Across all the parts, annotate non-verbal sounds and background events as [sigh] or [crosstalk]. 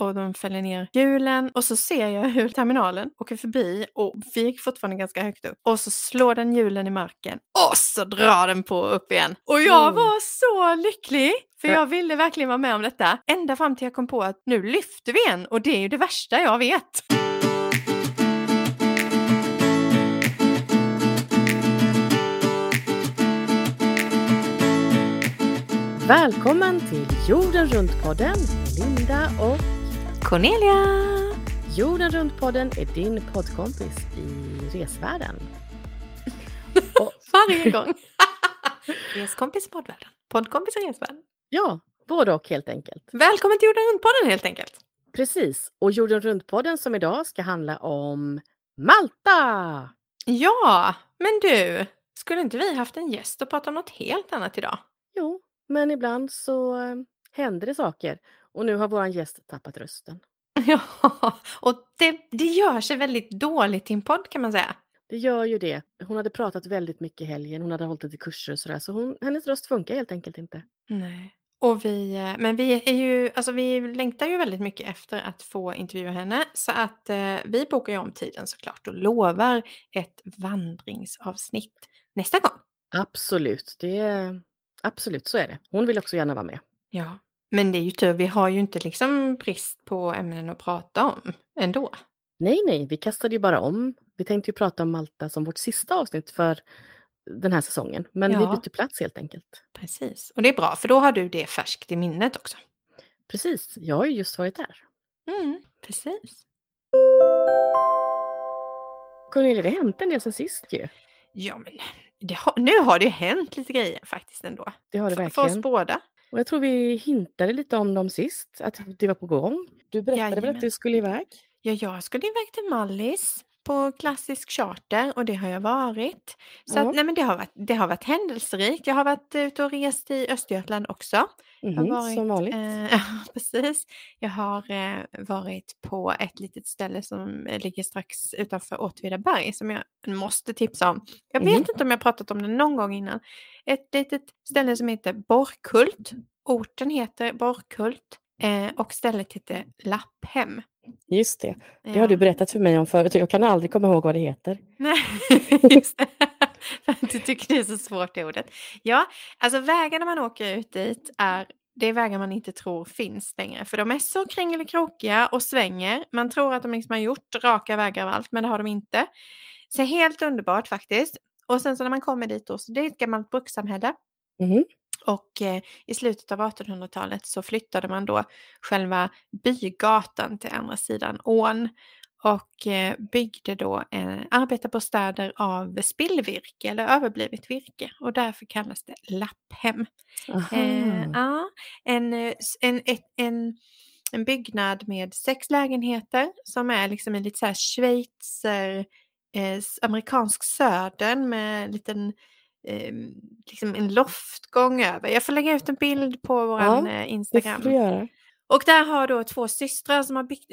och de fäller ner hjulen och så ser jag hur terminalen åker förbi och vi gick fortfarande ganska högt upp och så slår den hjulen i marken och så drar den på upp igen. Och jag Mm. var så lycklig för Ja. jag ville verkligen vara med om detta ända fram till jag kom på att nu lyfter vi igen och det är ju det värsta jag vet. Välkommen till Jorden runt-podden, Linda och Cornelia! Jorden runt-podden är din poddkompis i resvärlden. [laughs] Och, Varje gång. [laughs] Reskompis i poddvärlden. Poddkompis i resvärlden. ja, både och helt enkelt. Välkommen till Jorden runt-podden helt enkelt. Precis, och Jorden runt-podden som idag ska handla om Malta! Ja, men du, skulle inte vi haft en gäst och prata om något helt annat idag? Jo, men ibland så eh, händer det saker och nu har vår gäst tappat rösten. [laughs] Ja, och det, det gör sig väldigt dåligt i en podd kan man säga. Det gör ju det. Hon hade pratat väldigt mycket i helgen, hon hade hållit lite kurser och sådär, så hon, hennes röst funkar helt enkelt inte. Nej. Och vi, eh, men vi är ju, alltså vi längtar ju väldigt mycket efter att få intervjua henne så att eh, vi bokar ju om tiden såklart och lovar ett vandringsavsnitt nästa gång. Absolut, det absolut så är det. Hon vill också gärna vara med. Ja, men det är ju tur, vi har ju inte liksom brist på ämnen att prata om ändå. Nej, nej, vi kastade ju bara om. Vi tänkte ju prata om Malta som vårt sista avsnitt för den här säsongen, men vi Ja. bytte plats helt enkelt. Precis, och det är bra för då har du det färskt i minnet också. Precis, jag har ju just varit där. Mm, precis. Cornelia, det har hänt en del sen sist ju. Ja, men har, nu har det hänt lite grejer faktiskt ändå. Det har det För, för oss verkligen. båda. Och jag tror vi hintade lite om dem sist, att det var på gång. Du berättade väl Jajamän. att du skulle iväg? Ja, jag skulle iväg till Mallis på klassisk charter och det har jag varit. Så Ja. att, nej, men det, har varit, det har varit händelserikt. Jag har varit ute och rest i Östergötland också. Mhm, varit, som vanligt. Eh, [laughs] precis. Jag har eh, varit på ett litet ställe som ligger strax utanför Åtvidaberg som jag måste tipsa om. Jag vet Mhm. inte om jag pratat om det någon gång innan. Ett litet ställe som heter Borkult. Orten heter Borkult eh, och stället heter Lapphem. Just det, det har du berättat för mig om förut och jag kan aldrig komma ihåg vad det heter. Nej, [laughs] just det. [laughs] För att du tycker det är så svårt det ordet. Ja, alltså vägarna man åker ut dit är det är vägar man inte tror finns längre. För de är så kringelikrokiga och svänger. Man tror att de liksom har gjort raka vägar av allt, men det har de inte. Så helt underbart faktiskt. Och sen så när man kommer dit då, så det är ett gammalt brukssamhälle. Mhm. Och eh, i slutet av 1800-talet så flyttade man då själva bygatan till andra sidan ån och eh, byggde då eh, arbetarbostäder av spillvirke eller överblivet virke och därför kallas det lapphem. Eh, ja, en, en, en, en byggnad med sex lägenheter som är liksom en lite så här schweizer, eh, amerikansk södern med en liten eh, liksom en loftgång över. Jag får lägga ut en bild på vår Ja, eh, Instagram. Och där har då två systrar som har byggt,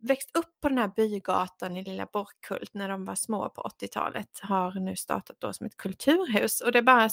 växt upp på den här bygatan i Lilla Borkult när de var små på 80-talet har nu startat då som ett kulturhus och det bara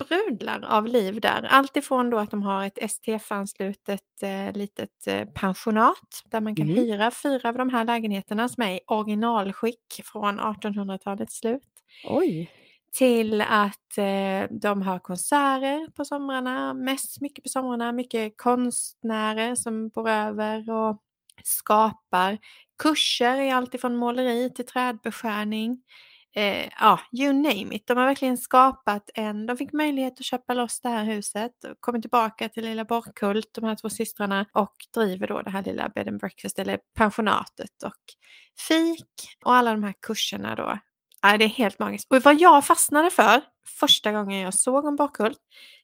sprudlar av liv där. Allt ifrån då att de har ett STF-anslutet eh, litet eh, pensionat där man kan Mhm. hyra fyra av de här lägenheterna som är i originalskick från 1800-talets slut Oj, till att eh, de har konserter på somrarna, mest mycket på somrarna, mycket konstnärer som bor över och skapar kurser i allt ifrån måleri till trädbeskärning. Eh, ja, you name it. De har verkligen skapat en, de fick möjlighet att köpa loss det här huset och kommer tillbaka till lilla Borkult, de här två systrarna och driver då det här lilla bed and breakfast eller pensionatet och fik och alla de här kurserna då Ja, det är helt magiskt. Och vad jag fastnade för första gången jag såg om Borkult,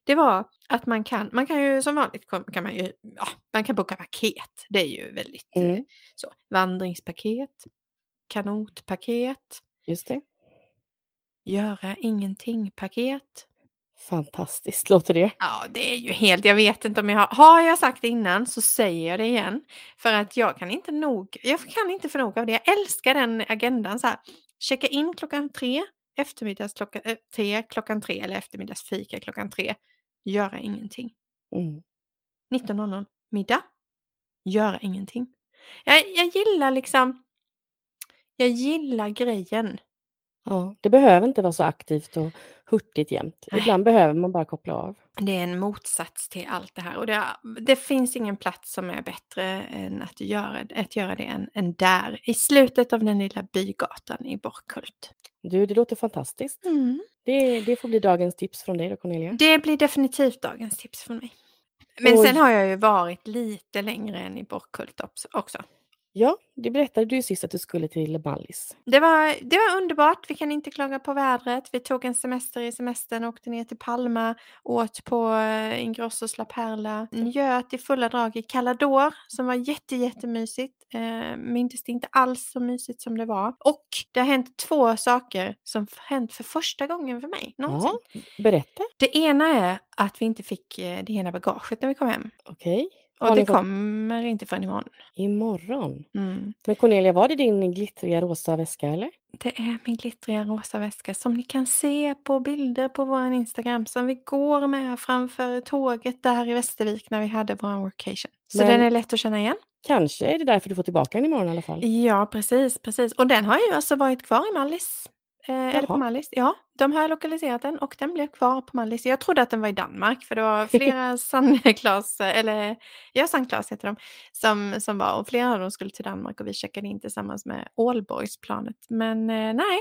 det var att man kan, man kan ju som vanligt kan man ju, ja, man kan boka paket. Det är ju väldigt eh, Mm. så. Vandringspaket, kanotpaket, just det. göra ingenting-paket. Fantastiskt låter det. Ja, det är ju helt, jag vet inte om jag har, har jag sagt det innan så säger jag det igen. För att jag kan inte nog, jag kan inte få nog av det. Jag älskar den agendan så här. Checka in klockan tre, eftermiddags klockan, äh, tre, klockan tre eller eftermiddagsfika klockan tre. Göra ingenting. Mm. 19.00 middag. göra ingenting. Jag, jag gillar liksom, jag gillar grejen. Ja, det behöver inte vara så aktivt och hurtigt jämt. Nej. Ibland behöver man bara koppla av. Det är en motsats till allt det här och det, det finns ingen plats som är bättre än att göra, att göra det än, än där, i slutet av den lilla bygatan i Borkhult. Du, det låter fantastiskt. Det, det får bli dagens tips från dig då Cornelia. Det blir definitivt dagens tips från mig. Men Oj. sen har jag ju varit lite längre än i Borkhult också. Ja, det berättade du ju sist att du skulle till Mallis. Det var, det var underbart, vi kan inte klaga på vädret. Vi tog en semester i semestern, åkte ner till Palma, åt på eh, Ingrossos La Perla, njöt i fulla drag i Calador som var jätte, jättemysigt. Eh, minns det inte alls så mysigt som det var. Och det har hänt två saker som hänt för första gången för mig någonsin. Ja, berätta. Det ena är att vi inte fick eh, det ena bagaget när vi kom hem. Okej. Och det kommer inte förrän imorgon. Imorgon. Mm. Men Cornelia, var det din glittriga rosa väska eller? Det är min glittriga rosa väska som ni kan se på bilder på vår Instagram som vi går med framför tåget där i Västervik när vi hade vår workation. Så Men- den är lätt att känna igen. Kanske är det därför du får tillbaka den imorgon i alla fall. Ja, precis, precis. Och den har ju alltså varit kvar i Mallis. Eh, eller på. Mallis. Ja, de har lokaliserat den och den blev kvar på Mallis. Jag trodde att den var i Danmark för det var [laughs] flera Sandklas, eller ja, Sandklas heter de, som, som var och flera av dem skulle till Danmark och vi checkade in tillsammans med Ålborgsplanet. Men eh, nej,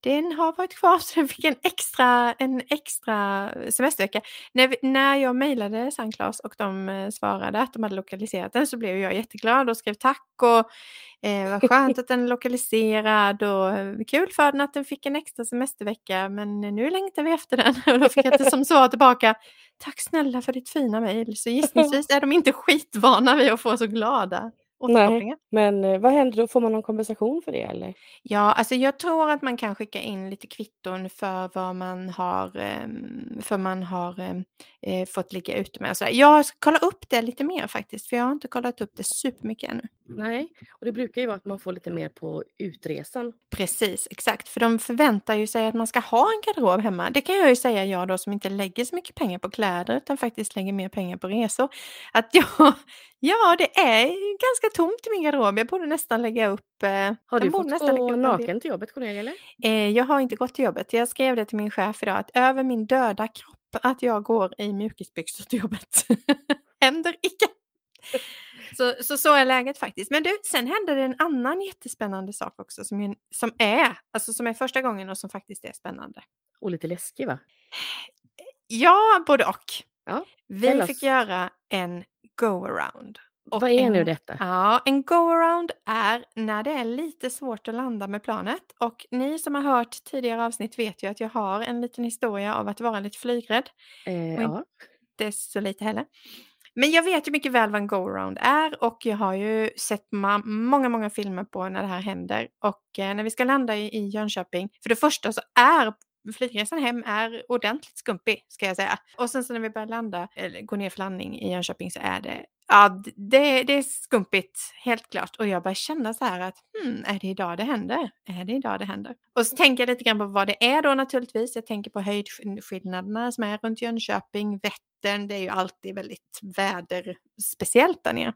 den har varit kvar [laughs] så den fick en extra, en extra semestervecka. När, när jag mejlade Sandklas och de eh, svarade att de hade lokaliserat den så blev jag jätteglad och skrev tack och eh, vad skönt att den är lokaliserad och eh, kul för den att den fick en extra semestervecka men nu längtar vi efter den. [laughs] Och då fick jag inte som svar tillbaka Tack snälla för ditt fina mejl. Så gissningsvis [laughs] är de inte skitvana vid att få så glada återkopplingar. Men eh, vad händer då? Får man någon kompensation för det eller? Ja, alltså jag tror att man kan skicka in lite kvitton för vad man har, ehm, för man har ehm, eh, fått ligga ute med. Så jag ska kolla upp det lite mer faktiskt, för jag har inte kollat upp det supermycket ännu. Nej, och det brukar ju vara att man får lite mer på utresan. Precis, exakt. För de förväntar ju sig att man ska ha en garderob hemma. Det kan jag ju säga jag då som inte lägger så mycket pengar på kläder utan faktiskt lägger mer pengar på resor. Att [laughs] jag, ja det är ganska tomt i min garderob. Jag borde nästan lägga upp... Eh, Har du fått nästan gå naken till jobbet Cornelia eller? Eh, jag har inte gått till jobbet. Jag skrev det till min chef idag att över min döda kropp att jag går i mjukisbyxor till jobbet. [laughs] Händer icke. Så, så så är läget faktiskt. Men du, sen hände det en annan jättespännande sak också som, är- som är, alltså som är första gången och som faktiskt är spännande. Och lite läskig va? Ja, både och. Ja, Vi fick göra en go-around. Och Vad är en, nu detta? Ja, en go-around är när det är lite svårt att landa med planet. Och ni som har hört tidigare avsnitt vet ju att jag har en liten historia av att vara lite flygrädd. Eh, ja. Det är så lite heller. Men jag vet ju mycket väl vad en go-around är och jag har ju sett många, många filmer på när det här händer. Och eh, när vi ska landa i, i Jönköping, för det första så är flygresan hem är ordentligt skumpig ska jag säga. Och sen så när vi börjar landa, eller gå ner för landning i Jönköping så är det, ja det, det är skumpigt, helt klart. Och jag börjar känna så här att, hmm, är det idag det händer? Är det idag det händer? Och så tänker jag lite grann på vad det är då naturligtvis. Jag tänker på höjdskillnaderna som är runt Jönköping, Vättern, det är ju alltid väldigt väderspeciellt där nere.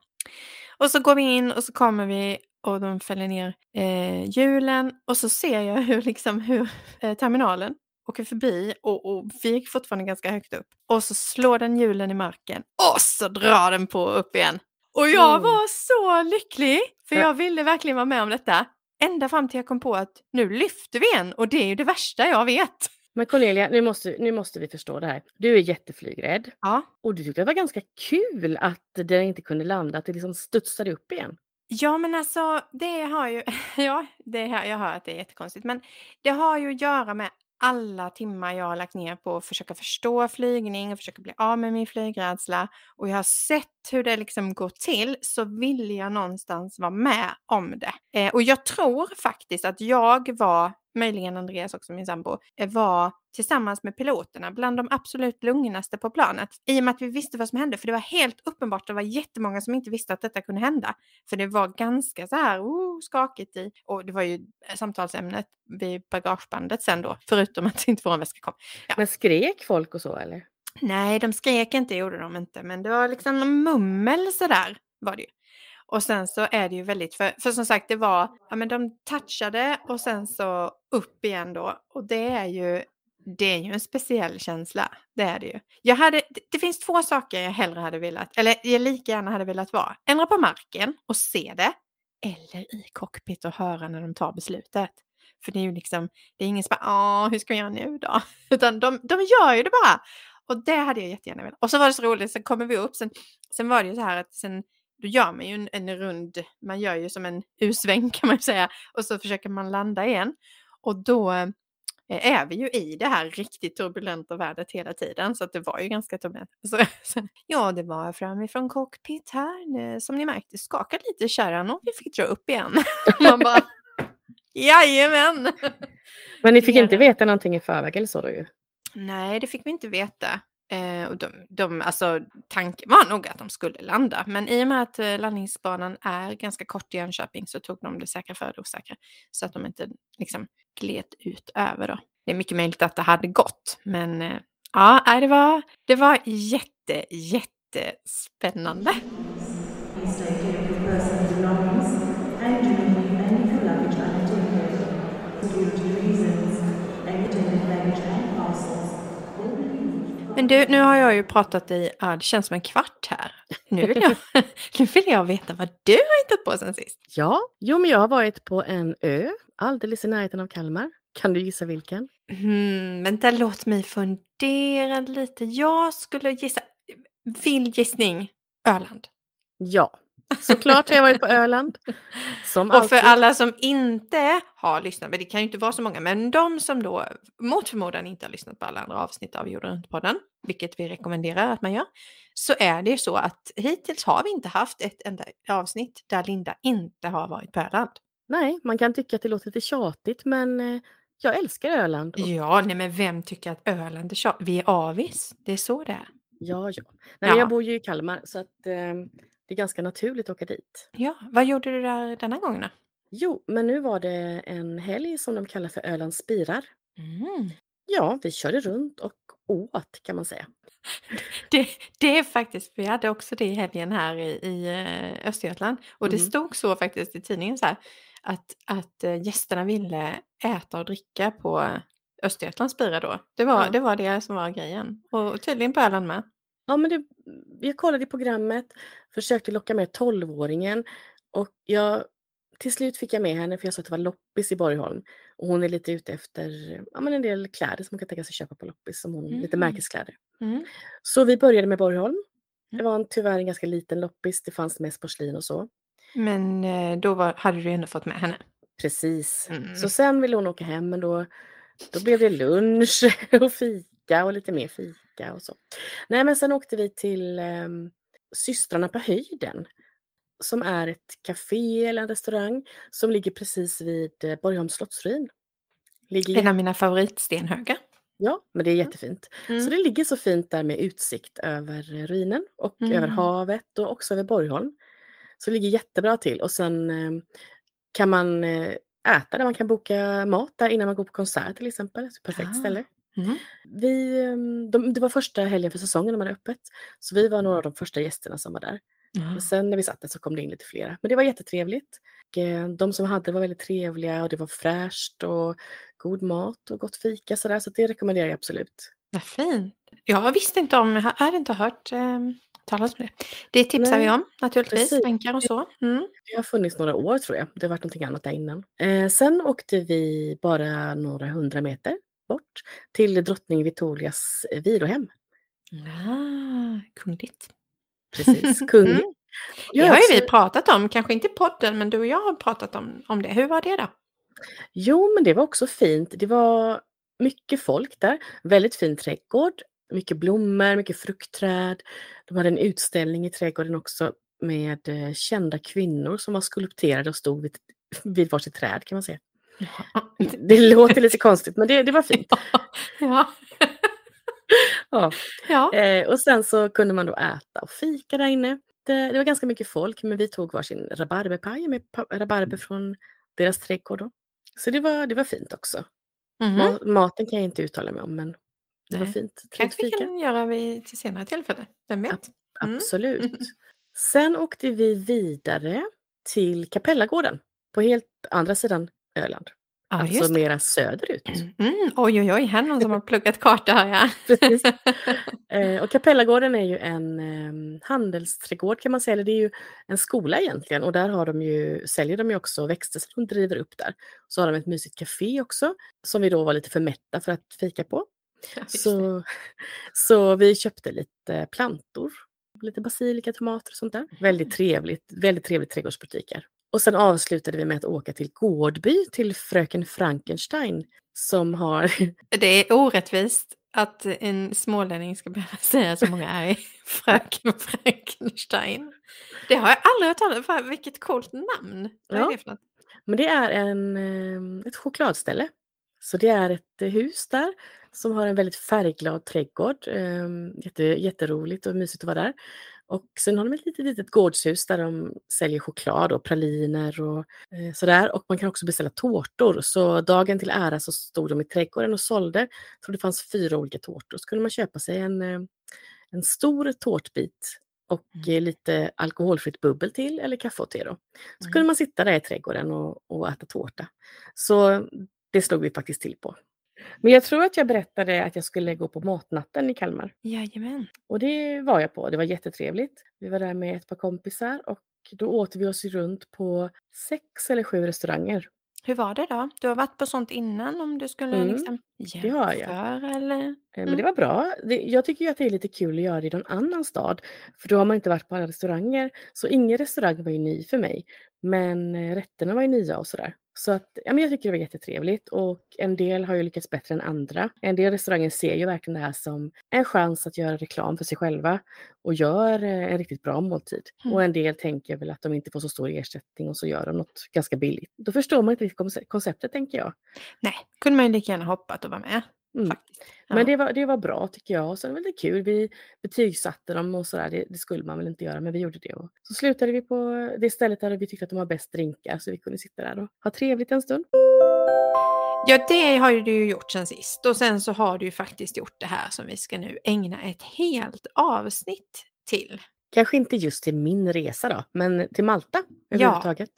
Och så går vi in och så kommer vi och de fäller ner eh, hjulen och så ser jag [laughs] hur, liksom, hur eh, terminalen åker förbi och, och vi gick fortfarande ganska högt upp. Och så slår den hjulen i marken och så drar den på upp igen. Och jag Mm. var så lycklig för Ja. jag ville verkligen vara med om detta. Ända fram till jag kom på att nu lyfter vi igen och det är ju det värsta jag vet. Men Cornelia, nu måste, nu måste vi förstå det här. Du är jätteflygrädd Ja, och du tyckte det var ganska kul att den inte kunde landa, att det liksom studsade upp igen. Ja, men alltså det har ju, [laughs] ja, det här, jag hör att det är jättekonstigt, men det har ju att göra med alla timmar jag har lagt ner på att försöka förstå flygning och försöka bli av med min flygrädsla och jag har sett hur det liksom går till så vill jag någonstans vara med om det. Eh, och jag tror faktiskt att jag var, möjligen Andreas också min sambo, eh, var tillsammans med piloterna bland de absolut lugnaste på planet i och med att vi visste vad som hände för det var helt uppenbart, det var jättemånga som inte visste att detta kunde hända. För det var ganska så här oh, skakigt i, och det var ju samtalsämnet vid bagagebandet sen då, förutom att inte vår väska kom. Ja. Men skrek folk och så eller? Nej, de skrek inte, gjorde de inte, men det var liksom mummel sådär. var det ju. Och sen så är det ju väldigt, för, för som sagt det var, ja men de touchade och sen så upp igen då. Och det är ju, det är ju en speciell känsla. Det är det ju. Jag hade, det, det finns två saker jag hellre hade velat, eller jag lika gärna hade velat vara. Ändra på marken och se det. Eller i cockpit och höra när de tar beslutet. För det är ju liksom, det är ingen som bara, hur ska vi göra nu då? [laughs] Utan de, de gör ju det bara. Och det hade jag jättegärna velat. Och så var det så roligt, sen kommer vi upp, sen, sen var det ju så här att sen, då gör man ju en, en rund, man gör ju som en U-sväng kan man säga, och så försöker man landa igen. Och då eh, är vi ju i det här riktigt turbulenta vädret hela tiden, så att det var ju ganska turbulent. [laughs] Så, så, ja, det var framifrån cockpit här, som ni märkte skakade lite kärran och vi fick dra upp igen. [laughs] man bara, jajamän! Men ni fick inte veta någonting i förväg eller så då ju? Nej, det fick vi inte veta. Eh, och de, de, alltså, tanken var nog att de skulle landa, men i och med att eh, landningsbanan är ganska kort i Jönköping så tog de det säkra för det osäkra så att de inte liksom gled ut över då. Det är mycket möjligt att det hade gått, men eh, ja, det var, det var jätte, jättespännande. Men du, nu har jag ju pratat i, ja, det känns som en kvart här. Nu vill jag, [laughs] nu vill jag veta vad du har hittat på sen sist. Ja, jo men jag har varit på en ö alldeles i närheten av Kalmar. Kan du gissa vilken? Mm, vänta, låt mig fundera lite. Jag skulle gissa, vild gissning, Öland. Ja, Såklart har jag varit på Öland. Som och alltid. för alla som inte har lyssnat, men det kan ju inte vara så många, men de som då mot förmodan inte har lyssnat på alla andra avsnitt av Jorden runt-podden, vilket vi rekommenderar att man gör, så är det ju så att hittills har vi inte haft ett enda avsnitt där Linda inte har varit på Öland. Nej, man kan tycka att det låter lite tjatigt, men eh, jag älskar Öland. Ja, nej men vem tycker att Öland är tjatigt? Vi är avis, det är så det är. Ja, ja. Nej, ja. Jag bor ju i Kalmar så att eh, det är ganska naturligt att åka dit. Ja, vad gjorde du där denna gången då? Jo, men nu var det en helg som de kallar för Ölands spirar. Mm. Ja, vi körde runt och åt kan man säga. [laughs] Det, det är faktiskt, vi hade också det i helgen här i, i eh, Östergötland och mm. det stod så faktiskt i tidningen så här att, att eh, gästerna ville äta och dricka på Östergötlands spira då. Det var, ja. det var det som var grejen och tydligen på Öland med. Ja, men det, jag kollade i programmet, försökte locka med 12-åringen och jag, till slut fick jag med henne för jag sa att det var loppis i Borgholm. Och hon är lite ute efter ja, men en del kläder som hon kan tänka sig köpa på loppis, som hon, mm. lite märkeskläder. Mm. Så vi började med Borgholm. Det mm. var en, tyvärr en ganska liten loppis, det fanns mest porslin och så. Men eh, då var, hade du ändå fått med henne? Precis. Mm. Så sen ville hon åka hem men då, då blev det lunch [laughs] och fika och lite mer fika och så. Nej, men sen åkte vi till eh, Systrarna på höjden som är ett café eller en restaurang som ligger precis vid eh, Borgholms slottsruin. Ligger... En av mina favoritstenhögar. Ja, men det är jättefint. Mm. Så det ligger så fint där med utsikt över ruinen och mm. över havet och också över Borgholm. Så det ligger jättebra till och sen eh, kan man eh, äta där, man kan boka mat där innan man går på konsert till exempel. Så perfekt ah. ställe. Mm. Vi, ehm, de, det var första helgen för säsongen de hade öppet. Så vi var några av de första gästerna som var där. Mm. sen när vi satt där så kom det in lite flera. Men det var jättetrevligt. Eh, de som hade var väldigt trevliga och det var fräscht och god mat och gott fika sådär. Så det rekommenderar jag absolut. Vad fint. Jag visste inte om, jag hade inte hört eh, talas om det. Det tipsar Nej, vi om naturligtvis, länkar och så. Mm. Det har funnits några år tror jag. Det har varit någonting annat där innan. Eh, sen åkte vi bara några hundra meter bort till drottning Victorias eh, vilohem. Ah, kungligt. Precis, [laughs] kungligt. Mm. Det har ju vi pratat om, kanske inte i podden, men du och jag har pratat om, om det. Hur var det då? Jo, men det var också fint. Det var mycket folk där, väldigt fin trädgård, mycket blommor, mycket fruktträd. De hade en utställning i trädgården också med eh, kända kvinnor som var skulpterade och stod vid, [laughs] vid varsitt träd kan man säga. [laughs] Det låter lite konstigt men det, det var fint. [laughs] Ja. [laughs] ja. ja. Eh, och sen så kunde man då äta och fika där inne. Det, det var ganska mycket folk men vi tog varsin rabarberpaj med rabarber från deras trädgård. Då. Så det var, det var fint också. Mm -hmm. maten kan jag inte uttala mig om men det Nej. var fint. Kanske vi kan göra vid till senare tillfälle. Vem vet? Mm. Absolut. Sen åkte vi vidare till Kapellagården på helt andra sidan Öland. Ja, alltså mera söderut. Mm, oj, oj, oj, här är någon som har pluggat karta hör jag. [laughs] Precis. [laughs] Eh, och Kapellagården är ju en eh, handelsträdgård kan man säga, eller det är ju en skola egentligen och där har de ju, säljer de ju också växter som de driver upp där. Så har de ett mysigt café också som vi då var lite för mätta för att fika på. [laughs] Ja. Så, så vi köpte lite plantor, lite basilika, tomater och sånt där. Väldigt trevligt, väldigt trevligt trädgårdsbutiker. Och sen avslutade vi med att åka till Gårdby till fröken Frankenstein som har [laughs] Det är orättvist att en smålänning ska behöva [laughs] säga så många är Fröken Frankenstein. Det har jag aldrig hört talas om. Vilket coolt namn. Vad är Ja. det för något? Men det är en, eh, ett chokladställe. Så det är ett eh, hus där som har en väldigt färgglad trädgård. eh, Jätte, jätteroligt och mysigt att vara där. Och sen har de ett litet, litet gårdshus där de säljer choklad och praliner och eh, sådär. Och man kan också beställa tårtor. Så dagen till ära så stod de i trädgården och sålde. Jag tror det fanns fyra olika tårtor. Så kunde man köpa sig en, eh, en stor tårtbit och Mm. eh, lite alkoholfritt bubbel till eller kaffe och te då. Så Mm. kunde man sitta där i trädgården och, och äta tårta. Så det slog vi faktiskt till på. Men jag tror att jag berättade att jag skulle gå på matnatten i Kalmar. Jajamän. Och det var jag på. Det var jättetrevligt. Vi var där med ett par kompisar och då åt vi oss runt på sex eller sju restauranger. Hur var det då? Du har varit på sånt innan om du skulle Mm, liksom det har jag. jämföra eller? Eh, Men Mm. det var bra. Jag tycker ju att det är lite kul att göra det i någon annan stad. För då har man inte varit på alla restauranger. Så ingen restaurang var ju ny för mig. Men eh, rätterna var ju nya och sådär. Så att, ja, men jag tycker det var jättetrevligt och en del har ju lyckats bättre än andra. En del restauranger ser ju verkligen det här som en chans att göra reklam för sig själva och gör eh, en riktigt bra måltid. Mm. Och en del tänker väl att de inte får så stor ersättning och så gör de något ganska billigt. Då förstår man inte riktigt konce- konceptet tänker jag. Nej, kunde man ju lika gärna hoppat och vara med. Mm. Faktiskt. Men Ja. det var, det var bra tycker jag. Och sen var det kul. Vi betygsatte dem och sådär. Det, det skulle man väl inte göra, men vi gjorde det. Och så slutade vi på det stället där vi tyckte att de har bäst drinkar. Så vi kunde sitta där och ha trevligt en stund. Ja, det har du ju gjort sen sist. Och sen så har du ju faktiskt gjort det här som vi ska nu ägna ett helt avsnitt till. Kanske inte just till min resa då, men till Malta överhuvudtaget.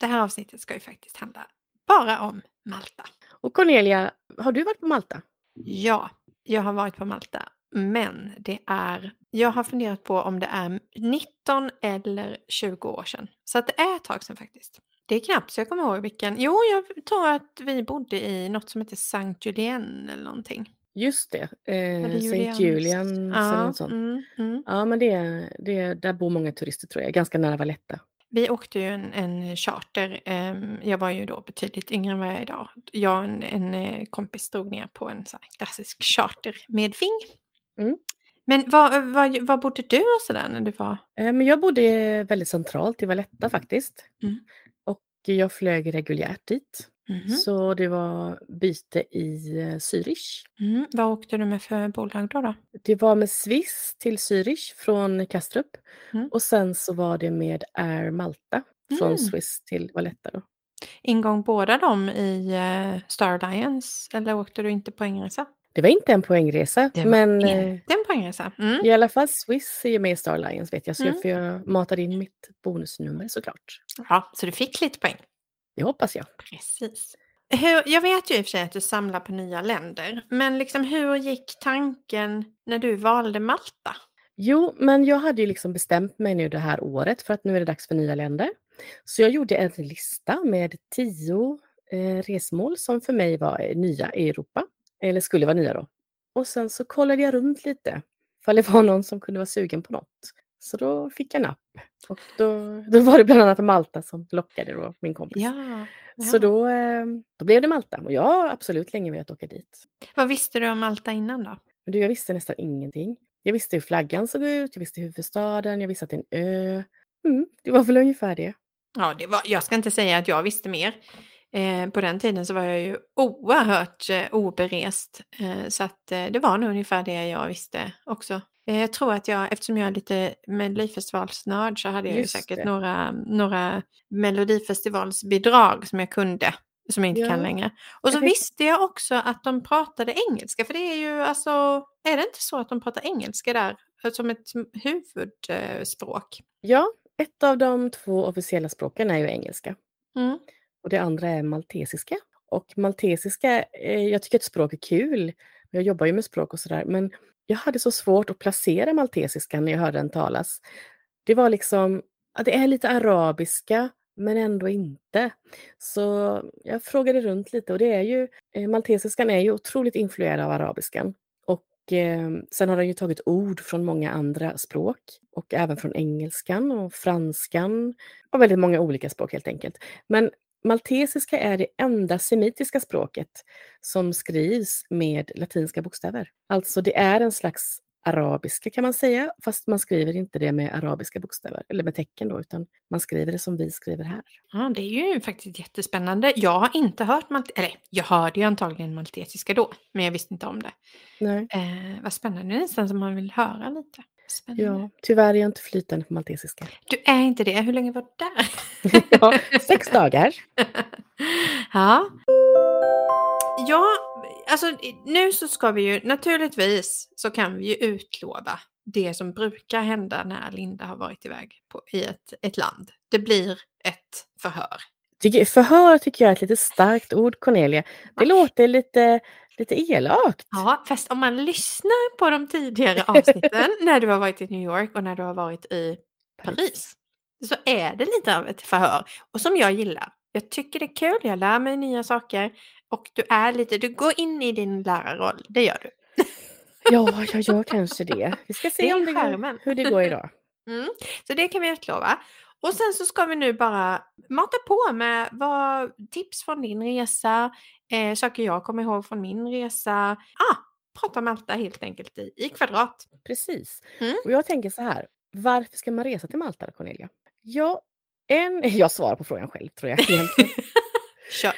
Det här avsnittet ska ju faktiskt handla bara om Malta. Och Cornelia, har du varit på Malta? Ja, jag har varit på Malta. Men det är, jag har funderat på om det är 19 eller 20 år sedan. Så att det är ett tag sedan faktiskt. Det är knappt så jag kommer ihåg vilken. Jo, jag tror att vi bodde i något som heter Sankt Julien eller någonting. Just det, eh. Julians eller Ja, något sånt. mm, mm. Ja, men det, det, där bor många turister tror jag, ganska nära Valletta. Vi åkte ju en, en charter. ehm, Jag var ju då betydligt yngre än vad jag är idag. Jag och en, en eh, kompis drog ner på en här klassisk charter med Ving. Mm. Men var, var, var bodde du och sådär när du var? Eh, Men jag bodde väldigt centralt i Valletta faktiskt. Mm. Och jag flög reguljärt dit. Mhm. Så det var byte i eh, Zürich. Mm. Vad åkte du med för bolag då? då? Det var med Swiss till Zürich från Kastrup. Mm. Och sen så var det med Air Malta från Mm. Swiss till Valletta. Då. Ingår båda dem i uh, Star Alliance eller åkte du inte poängresa? Det var inte en poängresa, Det var men eh, Inte en poängresa. Mm. i alla fall Swiss är ju med i Star Alliance vet jag. Så Mm. jag, för jag matade in mitt bonusnummer såklart. Ja, så du fick lite poäng. Det hoppas jag. Precis. Hur, jag vet ju i och för sig att du samlar på nya länder, men liksom hur gick tanken när du valde Malta? Jo, men jag hade ju liksom bestämt mig nu det här året för att nu är det dags för nya länder. Så jag gjorde en lista med tio eh, resmål som för mig var eh, nya i Europa. Eller skulle vara nya då. Och sen så kollade jag runt lite. Ifall det var någon som kunde vara sugen på något. Så då fick jag napp. Och då, [laughs] då var det bland annat Malta som lockade då min kompis. Ja, Så då, eh, då blev det Malta. Och jag har absolut länge velat åka dit. Vad visste du om Malta innan då? Du, jag visste nästan ingenting. Jag visste hur flaggan såg ut, jag visste huvudstaden, jag visste att det är en ö. Mm, det var väl ungefär det. Ja, det var, jag ska inte säga att jag visste mer. Eh, på den tiden så var jag ju oerhört eh, oberest. Eh, så att eh, det var nog ungefär det jag visste också. Eh, jag tror att jag, eftersom jag är lite Melodifestivalsnörd så hade jag ju Just säkert det. några, några Melodifestivalsbidrag som jag kunde. som jag inte kan Ja. längre. Och så Jag visste jag också att de pratade engelska, för det är ju alltså, är det inte så att de pratar engelska där eh, som ett huvudspråk? Ja, ett av de två officiella språken är ju engelska. Mm. Och det andra är maltesiska. Och maltesiska, eh, jag tycker att språk är kul. Jag jobbar ju med språk och sådär. Men jag hade så svårt att placera maltesiska när jag hörde den talas. Det var liksom, ja, det är lite arabiska men ändå inte. Så jag frågade runt lite och det är ju, eh, maltesiskan är ju otroligt influerad av arabiskan. Och eh, sen har den ju tagit ord från många andra språk och även från engelskan och franskan och väldigt många olika språk helt enkelt. Men maltesiska är det enda semitiska språket som skrivs med latinska bokstäver. Alltså det är en slags arabiska kan man säga, fast man skriver inte det med arabiska bokstäver, eller med tecken då, utan man skriver det som vi skriver här. Ja, det är ju faktiskt jättespännande. Jag har inte hört maltesiska, eller jag hörde ju antagligen maltesiska då, men jag visste inte om det. Nej. Eh, vad spännande, det är nästan som man vill höra lite. Spännande. Ja, tyvärr är jag inte flytande på maltesiska. Du är inte det, hur länge var du där? [laughs] ja, sex dagar. [laughs] ja. Ja, alltså nu så ska vi ju naturligtvis så kan vi ju utlova det som brukar hända när Linda har varit iväg på, i ett, ett land. Det blir ett förhör. Tycker, förhör tycker jag är ett lite starkt ord, Cornelia. Det låter lite, lite elakt. Ja, fast om man lyssnar på de tidigare avsnitten [laughs] när du har varit i New York och när du har varit i Paris så är det lite av ett förhör och som jag gillar. Jag tycker det är kul, jag lär mig nya saker och du är lite, du går in i din lärarroll, det gör du. [laughs] Ja, jag gör kanske det. Vi ska Det se är om det går, hur det går idag. [laughs] Mm. Så det kan vi utlova. Och sen så ska vi nu bara mata på med vad, tips från din resa, eh, saker jag kommer ihåg från min resa. Ah, prata Malta helt enkelt i, i kvadrat. Precis. Mm. Och jag tänker så här, varför ska man resa till Malta, Cornelia? Ja, en, [laughs] jag svarar på frågan själv tror jag. [laughs] Kör.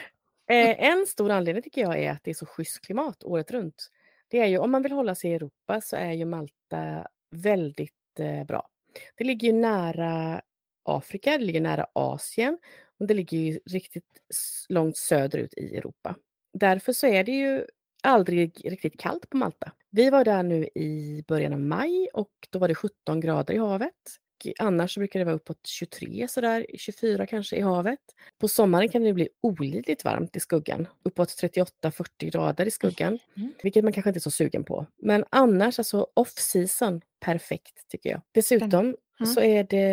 Eh, en stor anledning tycker jag är att det är så schysst klimat året runt. Det är ju, om man vill hålla sig i Europa så är ju Malta väldigt eh, bra. Det ligger ju nära Afrika, det ligger nära Asien och det ligger ju riktigt långt söderut i Europa. Därför så är det ju aldrig riktigt kallt på Malta. Vi var där nu i början av maj och då var det 17 grader i havet. Annars så brukar det vara uppåt 23 sådär, 24 kanske i havet. På sommaren kan det bli olidligt varmt i skuggan. Uppåt 38-40 grader i skuggan. Mm. Vilket man kanske inte är så sugen på. Men annars, alltså off-season, perfekt tycker jag. Dessutom Mm. så är det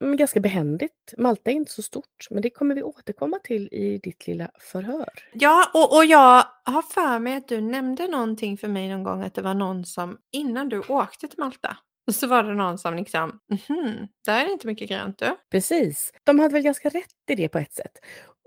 mm, ganska behändigt. Malta är inte så stort, men det kommer vi återkomma till i ditt lilla förhör. Ja, och, och jag har för mig att du nämnde någonting för mig någon gång att det var någon som innan du åkte till Malta så var det någon som liksom, mhm, där är det inte mycket grönt du. Precis. De hade väl ganska rätt i det på ett sätt.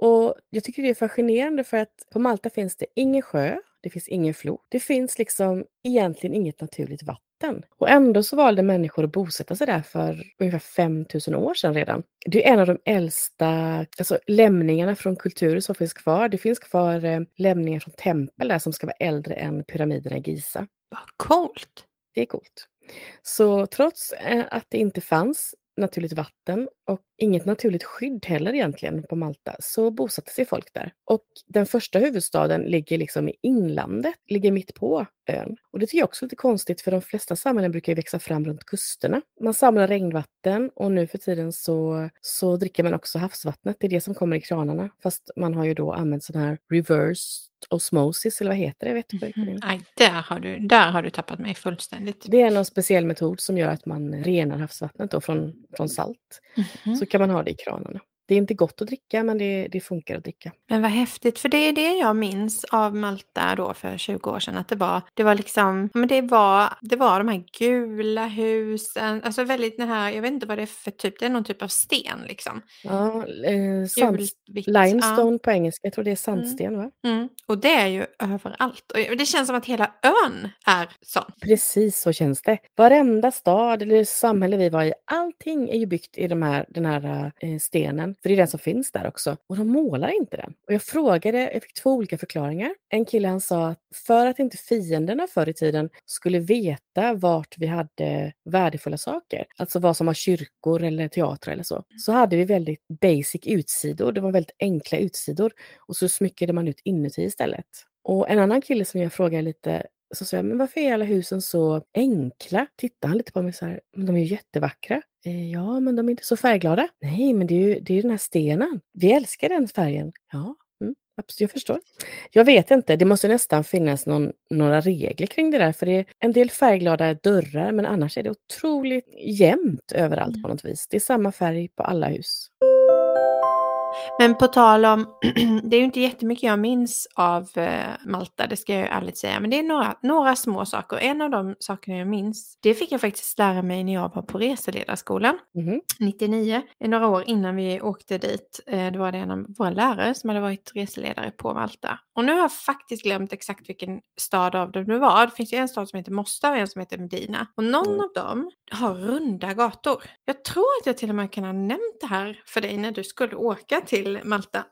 Och jag tycker det är fascinerande för att på Malta finns det ingen sjö, det finns ingen flod. Det finns liksom egentligen inget naturligt vatten. Och ändå så valde människor att bosätta sig där för ungefär 5000 år sedan redan. Det är en av de äldsta alltså, lämningarna från kulturer som finns kvar. Det finns kvar eh, lämningar från tempel där som ska vara äldre än pyramiderna i Giza. Vad coolt. Det är coolt. Så trots eh, att det inte fanns naturligt vatten och inget naturligt skydd heller egentligen på Malta så bosatte sig folk där. Och den första huvudstaden ligger liksom i inlandet, ligger mitt på ön. Och det tycker jag också är lite konstigt för de flesta samhällen brukar ju växa fram runt kusterna. Man samlar regnvatten och nu för tiden så, så dricker man också havsvattnet. Det är det som kommer i kranarna. Fast man har ju då använt sån här reverse osmosis eller vad heter det? Vet du, det är? Nej, där har, du, där har du tappat mig fullständigt. Det är någon speciell metod som gör att man renar havsvattnet då från, från salt. Mhm. Så kan man ha det i kranarna. Det är inte gott att dricka men det, det funkar att dricka. Men vad häftigt, för det är det jag minns av Malta då för 20 år sedan. Att det var, det var liksom, men det var, det var de här gula husen, alltså väldigt den här, jag vet inte vad det är för typ, det är någon typ av sten liksom. Ja, eh, sand, limestone på engelska, jag tror det är sandsten va? Ja. Mm. Och det är ju överallt. Och det känns som att hela ön är sån. Precis så känns det. Varenda stad eller samhälle vi var i, allting är ju byggt i de här, den här eh, stenen. För det är den som finns där också. Och de målar inte den. Och jag frågade, jag fick två olika förklaringar. En kille han sa att för att inte fienderna förr i tiden skulle veta vart vi hade värdefulla saker, alltså vad som var kyrkor eller teatrar eller så, så hade vi väldigt basic utsidor. Det var väldigt enkla utsidor och så smyckade man ut inuti istället. Och en annan kille som jag frågade lite så sa jag, men varför är alla husen så enkla? Tittade han lite på mig så här, men de är ju jättevackra. Eh, ja, men de är inte så färgglada. Nej, men det är ju, det är ju den här stenen. Vi älskar den färgen. Ja, mm, absolut, jag förstår. Jag vet inte, det måste nästan finnas någon, några regler kring det där, för det är en del färgglada dörrar, men annars är det otroligt jämnt överallt Mm. på något vis. Det är samma färg på alla hus. Men på tal om, [clears throat] det är ju inte jättemycket jag minns av eh, Malta, det ska jag ju ärligt säga. Men det är några, några små saker. En av de sakerna jag minns, det fick jag faktiskt lära mig när jag var på reseledarskolan. Mhm. 99, några år innan vi åkte dit. Eh, då var det en av våra lärare som hade varit reseledare på Malta. Och nu har jag faktiskt glömt exakt vilken stad av dem det var. Det finns ju en stad som heter Mostar och en som heter Medina. Och någon Mm. av dem har runda gator. Jag tror att jag till och med kan ha nämnt det här för dig när du skulle åka till Malta.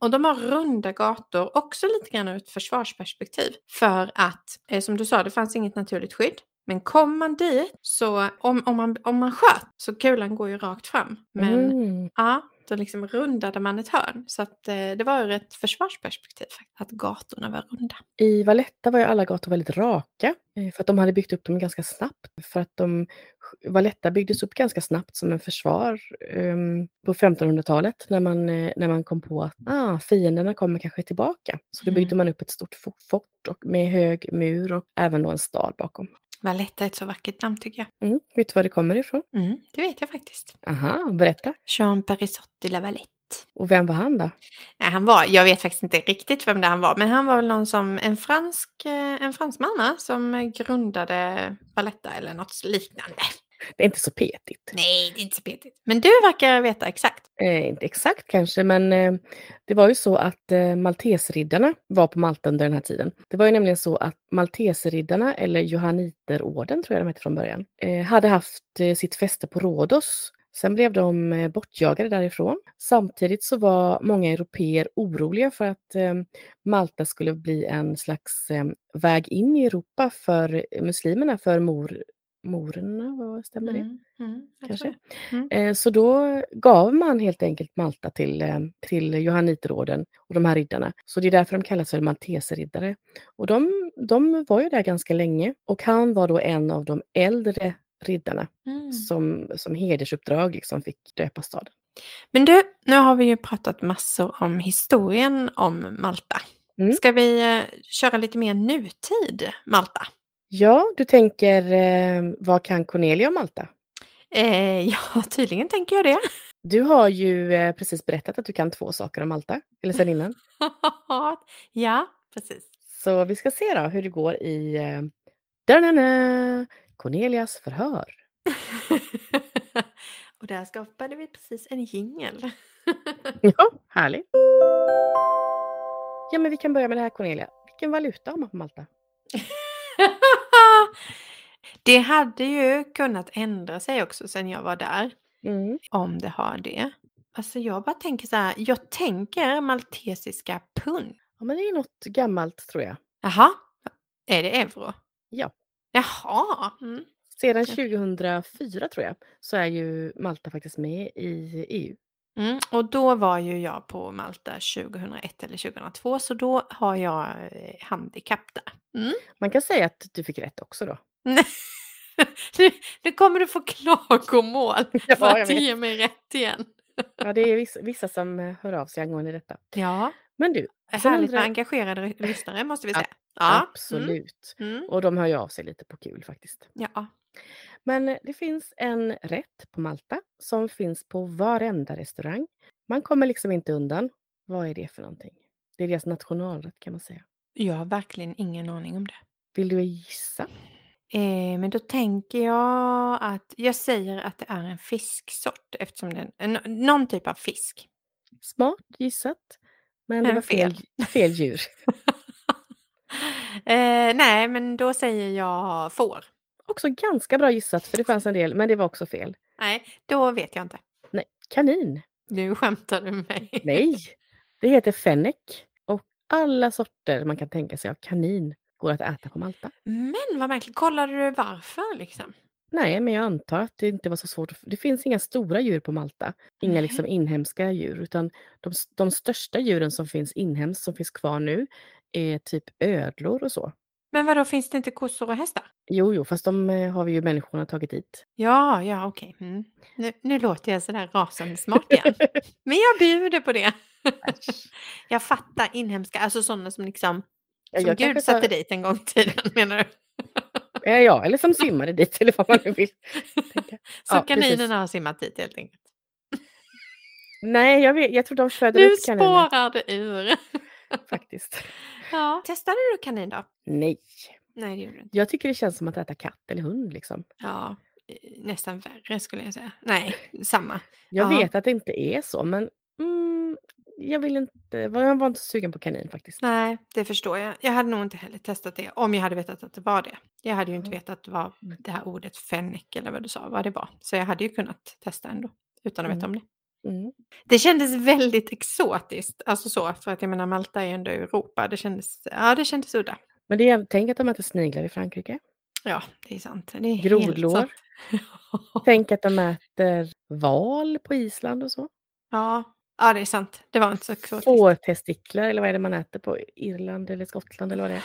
Och de har runda gator, också lite grann ur ett försvarsperspektiv. För att, eh, som du sa, det fanns inget naturligt skydd. Men kom man dit så, om, om, man, om man sköt, så kulan går ju rakt fram. Men Mm. ja, då liksom rundade man ett hörn. Så att, eh, det var ur ett försvarsperspektiv att gatorna var runda. I Valletta var ju alla gator väldigt raka eh, för att de hade byggt upp dem ganska snabbt. För att de, Valletta byggdes upp ganska snabbt som en försvar ehm, på 1500-talet när man, eh, när man kom på att ah, fienderna kommer kanske tillbaka. Så då byggde Mm. man upp ett stort fo- fort och med hög mur och även då en stad bakom. Valletta är ett så vackert namn tycker jag. Mm. Vet du var det kommer ifrån? Mm, det vet jag faktiskt. Aha, berätta. Jean Perisotti La Valette. Och vem var han då? Nej, han var, jag vet faktiskt inte riktigt vem det han var, men han var väl någon som, en fransk, eh, en fransman som grundade Valletta eller något liknande. Det är inte så petigt. Nej, det är inte så petigt. Men du verkar veta exakt. Eh, inte exakt kanske, men eh, det var ju så att eh, Malteserriddarna var på Malta under den här tiden. Det var ju nämligen så att Malteserriddarna, eller Johanniterorden tror jag de hette från början, eh, hade haft eh, sitt fäste på Rhodos. Sen blev de eh, bortjagade därifrån. Samtidigt så var många europeer oroliga för att Malta skulle bli en slags väg in i Europa för muslimerna, för mor, morerna, vad stämmer det? Mm, mm, Kanske. Mm. Eh, Så då gav man helt enkelt Malta till, eh, till Johanniterorden och de här riddarna. Så det är därför de kallas för malteserriddare. Och de, de var ju där ganska länge och han var då en av de äldre riddarna Mm. som, som hedersuppdrag liksom fick döpa staden. Men du, nu har vi ju pratat massor om historien om Malta. Mm. Ska vi eh, köra lite mer nutid Malta? Ja, du tänker, eh, vad kan Cornelia om Malta? Eh, ja, tydligen tänker jag det. Du har ju eh, precis berättat att du kan två saker om Malta, eller sen innan. [laughs] ja, precis. Så vi ska se då hur det går i eh, da-na-na, Cornelias förhör. [laughs] Och där skapade vi precis en jingel. [laughs] Ja, härligt. Ja, men vi kan börja med det här Cornelia. Vilken valuta har man på Malta? Det hade ju kunnat ändra sig också sen jag var där. Mm. Om det har det. Alltså jag bara tänker så här, jag tänker maltesiska pund. Ja, men det är något gammalt tror jag. Jaha, är det euro? Ja. Jaha. Mm. Sedan Okej. 2004 tror jag så är ju Malta faktiskt med i EU. Mm. Och då var ju jag på Malta 2001 eller 2002 så då har jag eh, handikapp där. Mm. Man kan säga att du fick rätt också då. Nu, [laughs] nu kommer du få klagomål [laughs] Ja, för att du ger mig rätt igen. Ja, det är vissa, vissa som eh, hör av sig angående detta. Ja, Men du, härligt med engagerade lyssnare måste vi säga. Ja, absolut. Mm. Mm. Och de hör ju av sig lite på kul faktiskt. Ja. Men eh, det finns en rätt på Malta som finns på varenda restaurang. Man kommer liksom inte undan. Vad är det för någonting? Det är deras nationalrätt kan man säga. Jag har verkligen ingen aning om det. Vill du gissa? Eh, men då tänker jag att jag säger att det är en fisksort eftersom det är en, en, någon typ av fisk. Smart gissat. Men det Men var fel, fel [laughs] djur. [laughs] eh, nej, men då säger jag får. Också ganska bra gissat för det fanns en del, men det var också fel. Nej, då vet jag inte. Nej, kanin. Nu skämtar du med mig. Nej, det heter fennec. Och alla sorter man kan tänka sig av kanin går att äta på Malta. Men vad märkligt. Kollade du varför liksom? Nej, men jag antar att det inte var så svårt. Det finns inga stora djur på Malta. Inga Nej. liksom inhemska djur. Utan de, de största djuren som finns inhemskt, som finns kvar nu, är typ ödlor och så. Men vad då finns det inte kossor och hästar? Jo, jo, fast de eh, har vi ju människorna tagit dit. Ja, ja, okej. Mm. Nu, nu låter jag sådär rasande smart igen. [laughs] Men jag bjuder på det. [laughs] jag fattar inhemska, alltså sådana som liksom som jag Gud satte sa- dit en gång i tiden [laughs] menar du? Ja, ja, eller som simmade dit, eller vad man nu vill tänka. [laughs] Så Ja, precis. kaninerna har simmat dit helt enkelt. Nej, jag, vet, jag tror de föder Nu upp kaniner spårar det ur. [laughs] faktiskt. Ja. Testade du kanin då? Nej, Nej, det gjorde du inte. jag tycker det känns som att äta katt eller hund. Liksom. Ja, nästan värre skulle jag säga. Nej, samma. Jag Ja. vet att det inte är så, men mm, jag vill inte. Jag var inte så sugen på kanin faktiskt. Nej, det förstår jag. Jag hade nog inte heller testat det om jag hade vetat att det var det. Jag hade ju inte Mm. vetat vad det här ordet fennec eller vad du sa, vad det var. Så jag hade ju kunnat testa ändå utan att veta om det. Mm. Det kändes väldigt exotiskt, alltså så, för att jag menar Malta är ju ändå Europa. Det kändes, ja det kändes udda. Men det är, tänk att de äter sniglar i Frankrike. Ja, det är sant. Det är helt Grodlår. sant. [laughs] Tänk att de äter val på Island och så. ja. Ja, det är sant. Det var inte så exotiskt. Fårtestiklar eller vad är det man äter på Irland eller Skottland eller vad det är.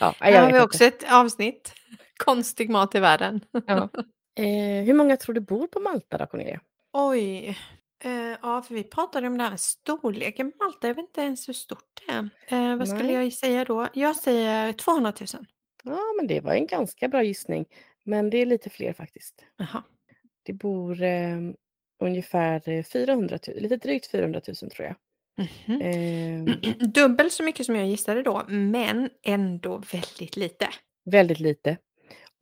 Ja, jag Här har vi inte. också ett avsnitt. Konstig mat i världen. Ja. [laughs] Eh, hur många tror du bor på Malta då Cornelia? Oj. Eh, ja, för vi pratade om det här med storleken Malta. Jag vet inte ens hur stort det är. Eh, vad skulle Nej. jag säga då? Jag säger 200 000. Ja, men det var en ganska bra gissning. Men det är lite fler faktiskt. Jaha. Det bor eh, ungefär eh, 400 000, lite drygt 400 000 tror jag. Mhm. Eh, [clears throat] Dubbelt så mycket som jag gissade då, men ändå väldigt lite. väldigt lite.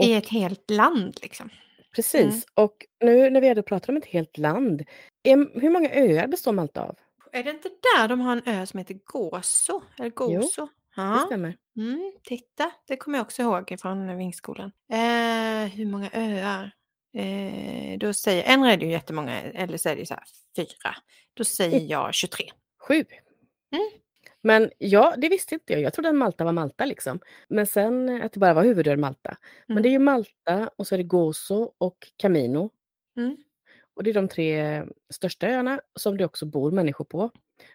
I Och- ett helt land liksom. Precis. Och nu när vi ändå pratar om ett helt land. Em, hur många öar består Malta av? Är det inte där de har en ö som heter Gozo? Eller Gozo? Det Ja. stämmer. Mm, titta, det kommer jag också ihåg från Vingskolan. Eh, hur många öar? Eh, då säger, en är det ju jättemånga, eller så är det ju så här fyra. Då säger jag 23. Sju. Mm. Men ja, det visste inte jag. Jag trodde att Malta var Malta liksom. Men sen att det bara var huvudön Malta. Men Mm. det är ju Malta och så är det Gozo och Camino. Mm. Och det är de tre största öarna som det också bor människor på.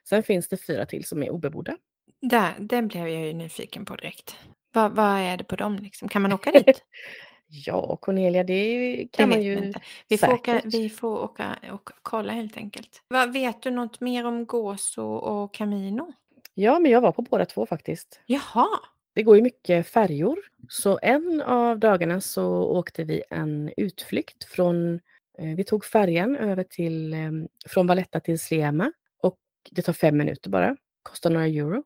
Sen finns det fyra till som är obebodda. Där, den blev jag ju nyfiken på direkt. Vad, vad är det på dem liksom? Kan man åka dit? [laughs] Ja, Cornelia, det Det kan man vet ju vi får, åka, vi får åka och kolla helt enkelt. Vad, vet du något mer om Gozo och Camino? Ja, men jag var på båda två faktiskt. Jaha, Det går ju mycket färjor. Så en av dagarna så åkte vi en utflykt från, eh, vi tog färjan över till, eh, från Valletta till Sliema och det tar fem minuter bara, kostar några euro.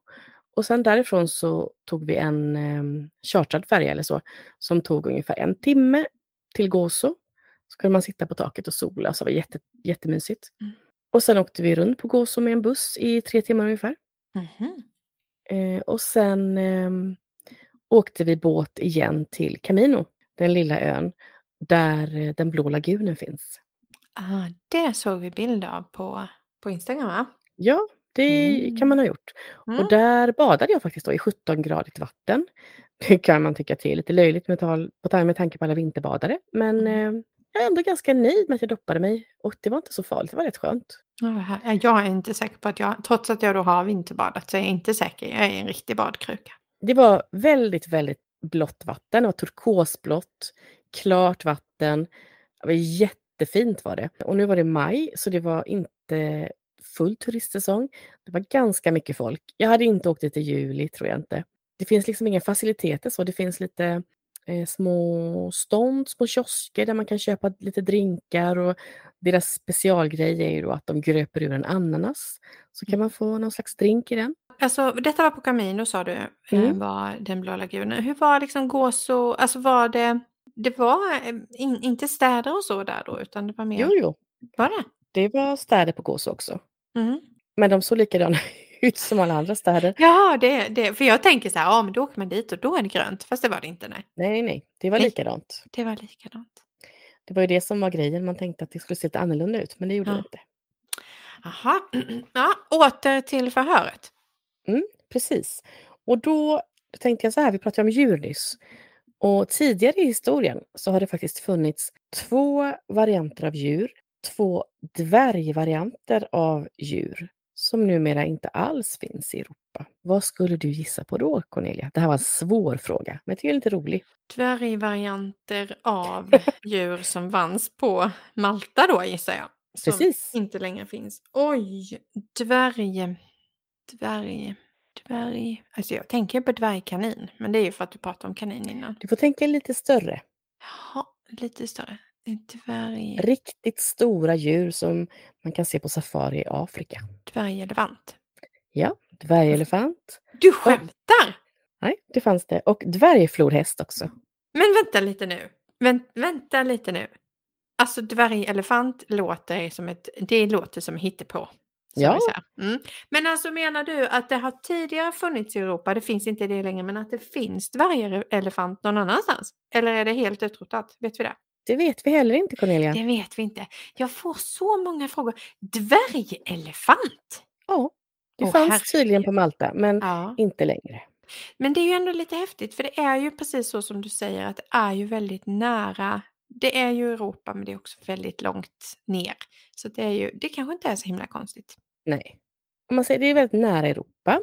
Och sen därifrån så tog vi en eh, chartrad färja eller så, som tog ungefär en timme till Gozo. Så kunde man sitta på taket och sola, så det var jätte, jättemysigt. Mm. Och sen åkte vi runt på Gozo med en buss i tre timmar ungefär. Mhm. Eh, och sen ehm, åkte vi båt igen till Camino, den lilla ön där eh, den blå lagunen finns. ah, det såg vi bild av på, på Instagram va? Ja, det Mm. kan man ha gjort. Mm. Och där badade jag faktiskt i 17-gradigt vatten. Det kan man tycka till lite löjligt med, tal, med tanke på alla vinterbadare. Men Mm. eh, jag är ändå ganska nöjd med att jag doppade mig och det var inte så farligt, det var rätt skönt. Här- Jag är inte säker på att jag, trots att jag då har vinterbadat, så är jag inte säker. Jag är en riktig badkruka. Det var väldigt, väldigt blått vatten. Det var turkosblått, klart vatten. Det var jättefint var det. Och nu var det maj, så det var inte full turistsäsong. Det var ganska mycket folk. Jag hade inte åkt dit i juli, tror jag inte. Det finns liksom inga faciliteter så. Det finns lite eh, små stånd, små kiosker där man kan köpa lite drinkar och deras specialgrej är ju då att de gröper ur en ananas. Så kan man få någon slags drink i den. Alltså, detta var på Camino sa du, eh, Mm. var den blå lagunen. Hur var liksom Gozo, alltså var det, det var eh, in, inte städer och så där då, utan det var mer, Jo, jo. var det? Det var städer på Gås också. Mm. Men de såg likadana [laughs] ut som alla andra städer. Jaha, det, det, för jag tänker så här, ja men då åker man dit och då är det grönt, fast det var det inte, nej. Nej, nej. Det var likadant. Det var likadant. Det var ju det som var grejen. Man tänkte att det skulle se lite annorlunda ut, men det gjorde Ja. det inte. Jaha, [clears throat] ja, åter till förhöret. Precis. Och då tänkte jag så här, vi pratade om djur nyss. Och tidigare i historien så har det faktiskt funnits två varianter av djur, två dvärgvarianter av djur som numera inte alls finns i Europa. Vad skulle du gissa på då, Cornelia? Det här var en svår fråga, men jag tycker det är lite rolig. Dvärgvarianter av [laughs] djur som fanns på Malta då gissar jag. Som Precis. inte längre finns. Oj, dvärg, dvärg, dvärg. Alltså jag tänker på dvärgkanin, men det är ju för att du pratade om kanin innan. Du får tänka lite större. Jaha, lite större. Dvärg, Riktigt stora djur som man kan se på safari i Afrika. dvärgelefant. Ja, dvärgelefant. Du skämtar! Nej, det fanns det. Och dvärgflodhäst också. Men vänta lite nu. Vänt, vänta lite nu. Alltså dvärgelefant låter som ett, det låter som hittepå. Ja. Mm. Men alltså menar du att det har tidigare funnits i Europa, det finns inte det längre, men att det finns dvärgelefant någon annanstans? Eller är det helt utrotat? Vet vi det? Det vet vi heller inte, Cornelia. Det vet vi inte. Jag får så många frågor. Dvärgelefant? Ja, det Åh, fanns herregud. tydligen på Malta, men Ja. inte längre. Men det är ju ändå lite häftigt för det är ju precis så som du säger att det är ju väldigt nära. Det är ju Europa men det är också väldigt långt ner. Så det är ju, det kanske inte är så himla konstigt. Nej. Om man säger det är väldigt nära Europa,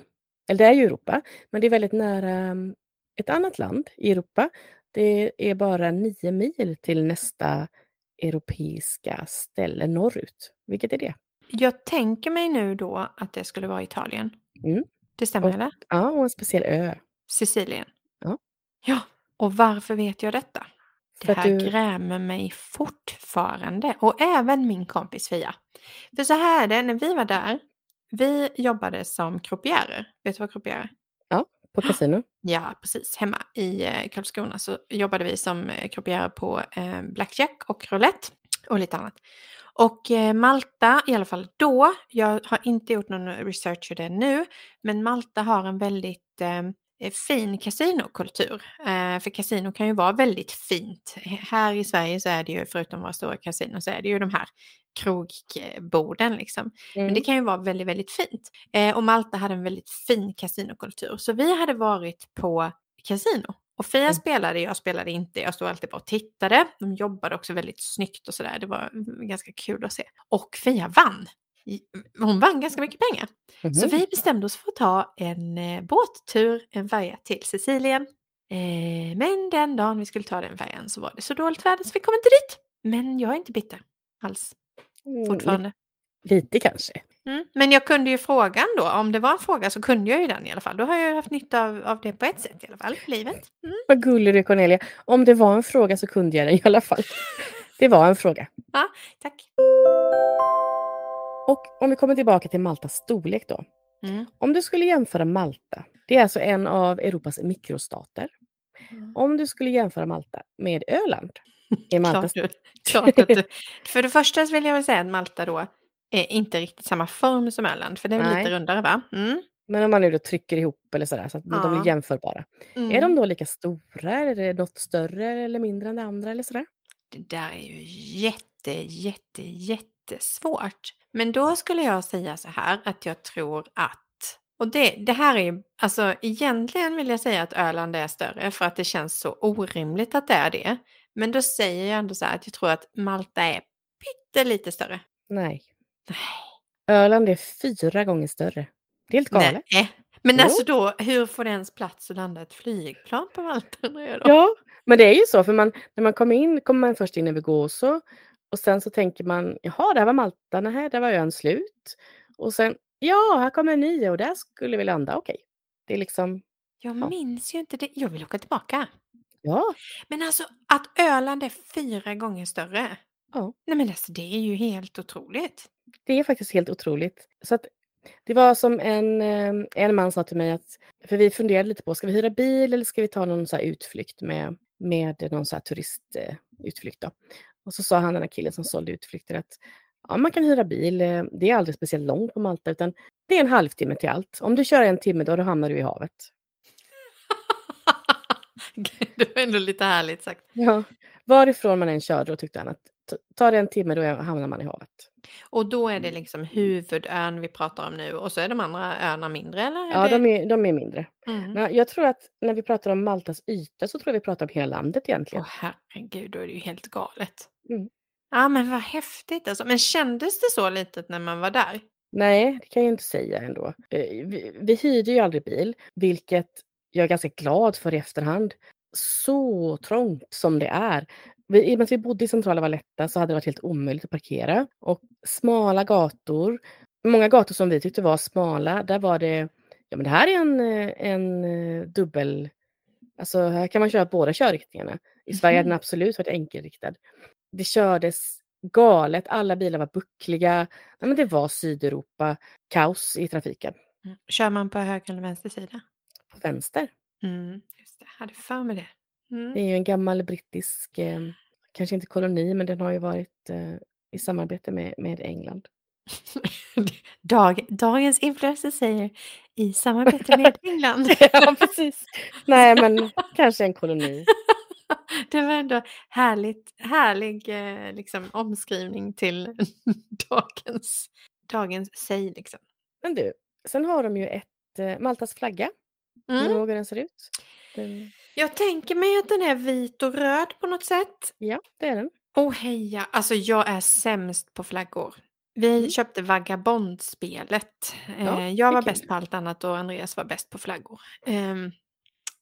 eller det är ju Europa, men det är väldigt nära mm, ett annat land i Europa. Det är bara nio mil till nästa europeiska ställe norrut. Vilket är det? Jag tänker mig nu då att det skulle vara Italien. Mm. Det stämmer Och- eller? Ja, och en speciell ö. Sicilien. Ja. Ja, och varför vet jag detta? Det här du- grämer mig fortfarande och även min kompis Fia. För så här är det, när vi var där, vi jobbade som croupierer. Vet du vad croupier är? På kasino. [gasps] Ja, precis. Hemma i eh, Karlskrona så jobbade vi som eh, croupierer på eh, blackjack och roulette och lite annat. Och Malta, i alla fall då, jag har inte gjort någon research för det nu, men Malta har en väldigt fin kasinokultur. Eh, för kasino kan ju vara väldigt fint. Här i Sverige så är det ju, förutom våra stora kasinon, så är det ju de här krogborden liksom. Men det Mm. kan ju vara väldigt, väldigt fint. Eh, och Malta hade en väldigt fin kasinokultur. Så vi hade varit på kasino. Och Fia Mm. spelade, jag spelade inte. Jag stod alltid bara och tittade. De jobbade också väldigt snyggt och sådär. Det var mm, ganska kul att se. Och Fia vann. Hon vann ganska mycket pengar. Så Mhm. vi bestämde oss för att ta en eh, båttur, en färja till Sicilien. Eh, men den dagen vi skulle ta den färjan så var det så dåligt väder så vi kom inte dit. Men jag är inte bitter alls Mm, fortfarande. li- Lite kanske. Mm. Men jag kunde ju frågan då, om det var en fråga så kunde jag ju den i alla fall. Då har jag ju haft nytta av, av det på ett sätt i alla fall, livet. Mm. Vad gullig du Cornelia. Om det var en fråga så kunde jag den i alla fall. [laughs] Det var en fråga. Tack. Och om vi kommer tillbaka till Maltas storlek då. Mm. Om du skulle jämföra Malta, det är alltså en av Europas mikrostater. Om du skulle jämföra Malta med Öland, är [laughs] Malta... Klart, [laughs] klart att du. För det första vill jag väl säga att Malta då är inte riktigt samma form som Öland, för det är väl Nej. lite rundare va? Mm. Men om man nu då trycker ihop eller sådär, så att de Ja. är jämförbara. Mm. Är de då lika stora? Är det något större eller mindre än det andra eller sådär? Det där är ju jätte, jätte, jättesvårt. Men då skulle jag säga så här att jag tror att och det, det här är alltså egentligen vill jag säga att Öland är större för att det känns så orimligt att det är det. Men då säger jag ändå så här att jag tror att Malta är pyttelite större. Nej. Öland är fyra gånger större. Det är helt galet. Nej. Men Jo. alltså då, hur får det ens plats att landa ett flygplan på Malta? Ja, men det är ju så, för man, när man kommer in kommer man först in över Gåså och sen så tänker man, jaha, där var Malta, nej, där var ön slut. Och sen, ja, här kommer en ny och där skulle vi landa, okej. Det är liksom, Jag Ja. minns ju inte det. Jag vill åka tillbaka. ja, Men alltså att Öland är fyra gånger större. Ja. Nej men alltså det är ju helt otroligt. det är faktiskt helt otroligt. Så att, det var som en, eh, en man sa till mig att, för vi funderade lite på, ska vi hyra bil eller ska vi ta någon så utflykt med, med någon så turistutflykt då? Och så sa han, den här killen som sålde utflykter, att ja, man kan hyra bil. eh, Det är aldrig speciellt långt på Malta, utan det är en halvtimme till allt. Om du kör en timme, då, då hamnar du i havet. [laughs] det var ändå lite härligt sagt. Ja. Varifrån man än kör, då tyckte han att tar det en timme, då hamnar man i havet. Och då är det liksom huvudön vi pratar om nu och så är de andra öarna mindre eller? Ja, de är, de är mindre. Mm. Ja, Jag tror att när vi pratar om Maltas yta så tror jag vi pratar om hela landet egentligen. Åh herregud, då är det ju helt galet. Mm. Ja men vad häftigt alltså. Men kändes det så litet när man var där? Nej, det kan jag inte säga ändå. Eh, Vi, vi hyrde ju aldrig bil, vilket jag är ganska glad för i efterhand. Så trångt som det är. Vi, I och med att vi bodde i centrala Valletta så hade det varit helt omöjligt att parkera. Och smala gator, många gator som vi tyckte var smala, där var det, ja men det här är en, eh, en eh, dubbel, alltså här kan man köra båda körriktningarna. I Sverige hade den absolut varit enkelriktad. Det kördes galet, alla bilar var buckliga. Nej, men det var Sydeuropa, kaos i trafiken. Kör man på höger eller vänster sida? På vänster. Mm, just det, jag hade för mig det. Mm. Det är ju en gammal brittisk, eh, kanske inte koloni, men den har ju varit eh, i samarbete med, med England. [laughs] Dag, dagens influencer säger i samarbete med [laughs] England. ja, precis. Nej, [laughs] men kanske en koloni. Det var ändå härligt, härlig eh, liksom, omskrivning till dagens, dagens säg. Liksom. Men du, sen har de ju ett eh, Maltas flagga. Kommer du Mm. ihåg hur den ser ut? Den, Jag tänker mig att den är vit och röd på något sätt. ja, det är den. Åh heja, alltså jag är sämst på flaggor. Vi Mm. köpte Vagabondspelet. Ja, Eh, jag var bäst på allt annat och Andreas var bäst på flaggor. Ehm,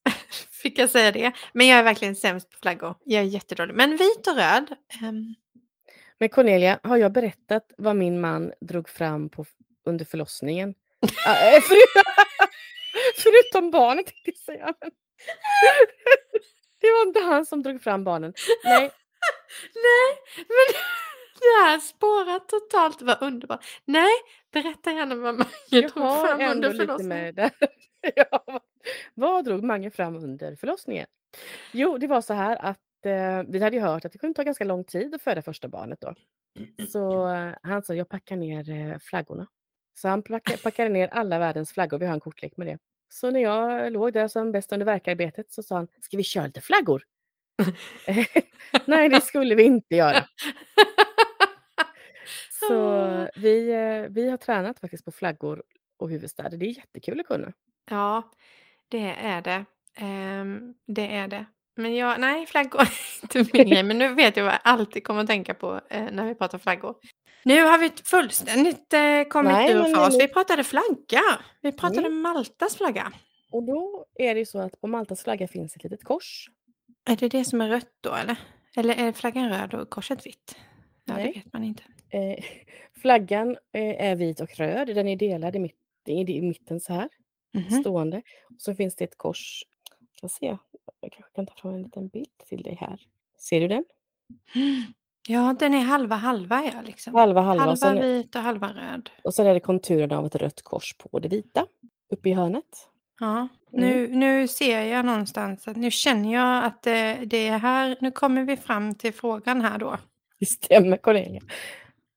[laughs] fick jag säga det? Men jag är verkligen sämst på flaggor. Jag är jättedålig. Men vit och röd. ehm, Men Cornelia, har jag berättat vad min man drog fram på, under förlossningen? [laughs] Ah, eh, för, [laughs] förutom barnet tänkte jag säga. [laughs] Det var inte han som drog fram barnen. Nej, [laughs] Nej, men [laughs] det här spårar totalt. Vad underbart. Nej, berätta gärna vad Mange jag drog fram under förlossningen. ja, vad- vad drog Mange fram under förlossningen? Jo, det var så här att eh, vi hade ju hört att det kunde ta ganska lång tid att föda första barnet då. Så eh, han sa, jag packar ner eh, flaggorna. Så han packade, packade ner alla världens flaggor, vi har en kortlek med det. Så när jag låg där som bäst under verkarbetet så sa han, ska vi köra lite flaggor? [laughs] Nej, det skulle vi inte göra. [laughs] Så vi, eh, vi har tränat faktiskt på flaggor och huvudstäder. Det är jättekul att kunna. Ja, det är det. Ehm, det är det. Men jag, nej, flaggor är [laughs] inte min grej. Men nu vet jag vad jag alltid kommer att tänka på eh, när vi pratar flaggor. Nu har vi fullständigt eh, kommit Nej, ur fas. Vi pratade flagga. Vi pratade Mm. Maltas flagga. Och då är det ju så att på Maltas flagga finns ett litet kors. Är det det som är rött då eller? Eller är flaggan röd och korset vitt? Ja, Nej. det vet man inte. Eh, [laughs] flaggan eh, är vit och röd. Den är delad i, mitt, i, mitten så här, Mhm. stående. Och så finns det ett kors. Jag ska se, jag kanske kan ta fram en liten bild till dig här. Ser du den? [gasps] Ja, den är halva halva ja. Liksom. Halva halva. halva sen, vit och halva röd. och sen är det konturen av ett rött kors på det vita. Uppe i hörnet. Ja, nu, nu ser jag någonstans att nu känner jag att det, det är här, nu kommer vi fram till frågan här då. Det stämmer Cornelia.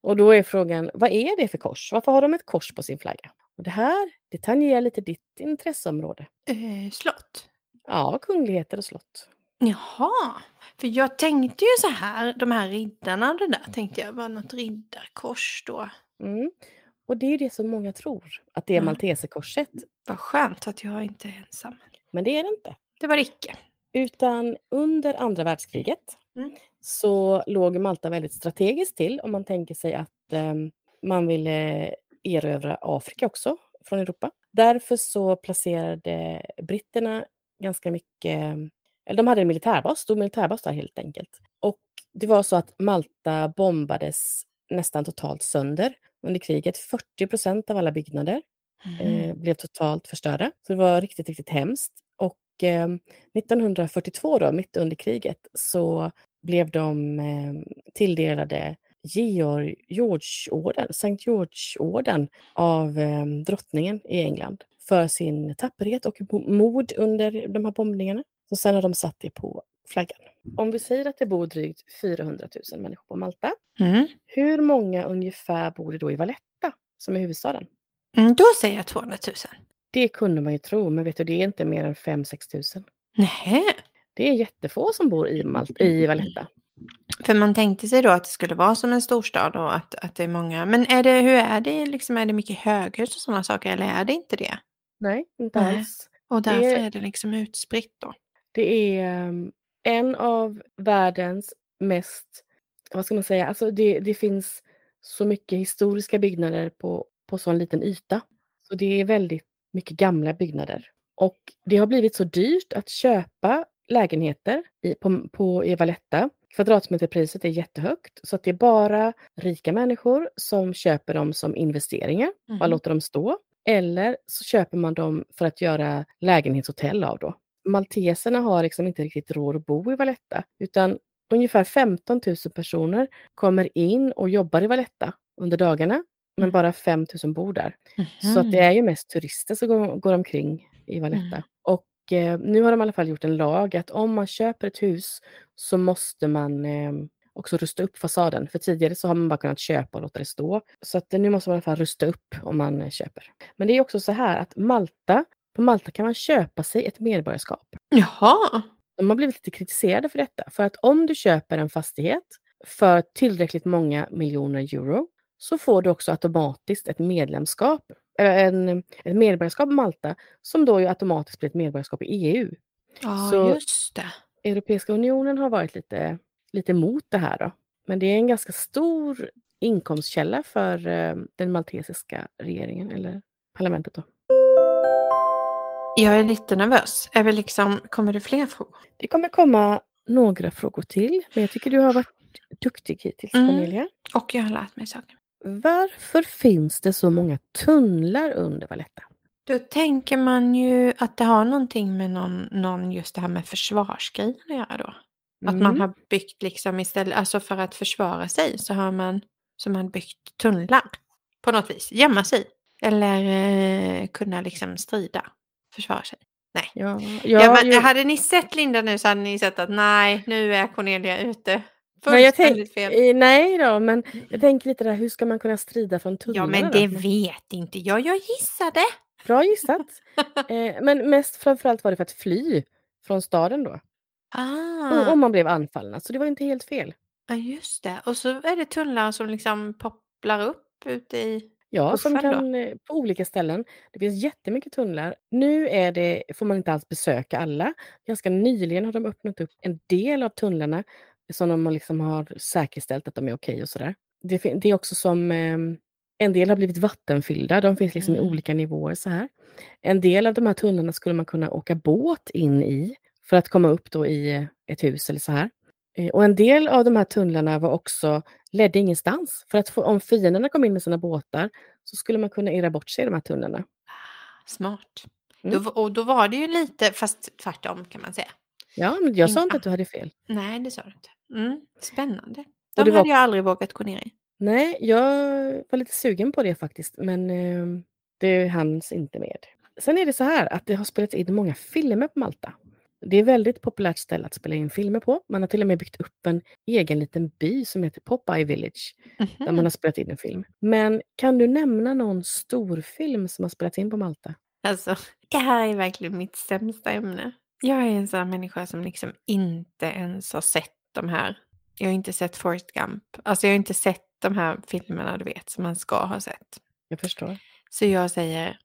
Och då är frågan, vad är det för kors? Varför har de ett kors på sin flagga? Och det här, det tangerar lite ditt intresseområde. Eh, slott. Ja, kungligheter och slott. Jaha, för jag tänkte ju så här, de här riddarna och det där tänkte jag var något riddarkors då. Mm. Och det är ju det som många tror, att det är Ja. malteserkorset. Vad skönt att jag inte är ensam. Men det är det inte. Det var det icke. Utan under andra världskriget Mm. så låg Malta väldigt strategiskt till om man tänker sig att eh, man ville erövra Afrika också från Europa. Därför så placerade britterna ganska mycket, eller de hade en militärbas, stor militärbas där helt enkelt. Och det var så att Malta bombades nästan totalt sönder under kriget. 40 procent av alla byggnader eh, blev totalt förstörda. Så det var riktigt, riktigt hemskt. Och eh, 1942 då, mitt under kriget, så blev de eh, tilldelade Georg, Georgeorden, Sankt George-orden av eh, drottningen i England för sin tapperhet och mo- mod under de här bombningarna. Så sen har de satt det på flaggan. Om vi säger att det bor drygt 400 000 människor på Malta, Mm. hur många ungefär bor det då i Valletta, som är huvudstaden? Mm, då säger jag 200 000. Det kunde man ju tro, men vet du, det är inte mer än 5-6 tusen. Nej. Det är jättefå som bor i, Mal- i Valletta. För man tänkte sig då att det skulle vara som en storstad och att, att det är många. Men är det, hur är det? Liksom, är det mycket höghus och sådana saker eller är det inte det? Nej, inte Nej. alls. Och därför Det- är det liksom utspritt då. Det är um, en av världens mest, vad ska man säga, alltså det, det finns så mycket historiska byggnader på, på så en liten yta. Så det är väldigt mycket gamla byggnader. Och det har blivit så dyrt att köpa lägenheter i, på, på, i Valletta. Kvadratmeterpriset är jättehögt så att det är bara rika människor som köper dem som investeringar och Mhm. låter dem stå. Eller så köper man dem för att göra lägenhetshotell av då. Malteserna har liksom inte riktigt råd att bo i Valletta utan ungefär 15 000 personer kommer in och jobbar i Valletta under dagarna men Mm. bara 5 000 bor där. Så att det är ju mest turister som går, går omkring i Valletta. Mm. Och eh, nu har de i alla fall gjort en lag att om man köper ett hus så måste man eh, också rusta upp fasaden. För tidigare så har man bara kunnat köpa och låta det stå. Så att eh, nu måste man i alla fall rusta upp om man eh, köper. Men det är också så här att Malta, på Malta kan man köpa sig ett medborgarskap. Jaha. De har blivit lite kritiserade för detta. För att om du köper en fastighet för tillräckligt många miljoner euro så får du också automatiskt ett medlemskap, eller en, ett medborgarskap i Malta som då ju automatiskt blir ett medborgarskap i EU. Ja, Så- just det. Europeiska unionen har varit lite, lite emot det här då. Men det är en ganska stor inkomstkälla för eh, den maltesiska regeringen eller parlamentet då. Jag är lite nervös. Är vi liksom, kommer det fler frågor? Det kommer komma några frågor till, men jag tycker du har varit duktig hittills Mm. Cornelia. Och jag har lärt mig saker. Varför finns det så många tunnlar under Valletta? Då tänker man ju att det har någonting med någon, någon just det här med försvarsgrejen att göra då. Att man Mm. har byggt liksom istället, alltså för att försvara sig så har man, så man byggt tunnlar på något vis, gömma sig. Eller eh, kunna liksom strida, försvara sig. Ja, Ja, ja, men, hade ni sett Linda nu så hade ni sett att nej, nu är Cornelia ute. Nej, jag tänk, fel. nej då, men jag tänker lite där, hur ska man kunna strida från Ja, tunnlarna? men då? det vet inte jag. Jag gissade. Bra gissat. [laughs] eh, men mest framförallt var det för att fly från staden då. Ah, om man blev anfallna, så det var inte helt fel. ja, just det. Och så är det tunnlar som liksom popplar upp ute i... Ja, som då? kan eh, på olika ställen. Det finns jättemycket tunnlar. Nu är det, får man inte alls besöka alla. Ganska nyligen har de öppnat upp en del av tunnlarna som de liksom har säkerställt att de är okej och sådär. Det, det är också som eh, en del har blivit vattenfyllda. De finns liksom i Mm. olika nivåer så här. En del av de här tunnlarna skulle man kunna åka båt in i för att komma upp då i eh, ett hus eller så här. Eh, Och en del av de här tunnlarna var också, ledde ingenstans. För att få, om fienderna kom in med sina båtar så skulle man kunna irra bort sig i de här tunnlarna. Smart. Mm. Då, och då var det ju lite, fast tvärtom kan man säga. Ja, men jag sa inte att du hade fel. Nej, det sa du inte. Mm, spännande. De det var- hade jag aldrig vågat gå ner i. Nej, jag var lite sugen på det faktiskt, men eh, det hanns inte med. Sen är det så här att det har spelats in många filmer på Malta. Det är ett väldigt populärt ställe att spela in filmer på. Man har till och med byggt upp en egen liten by som heter Popeye Village, där Mhm. man har spelat in en film. Men kan du nämna någon storfilm som har spelats in på Malta? Alltså, det här är verkligen mitt sämsta ämne. Jag är en sån människa som liksom inte ens har sett de här. Jag har inte sett Forrest Gump. Alltså jag har inte sett de här filmerna du vet som man ska ha sett. Jag förstår. Så jag säger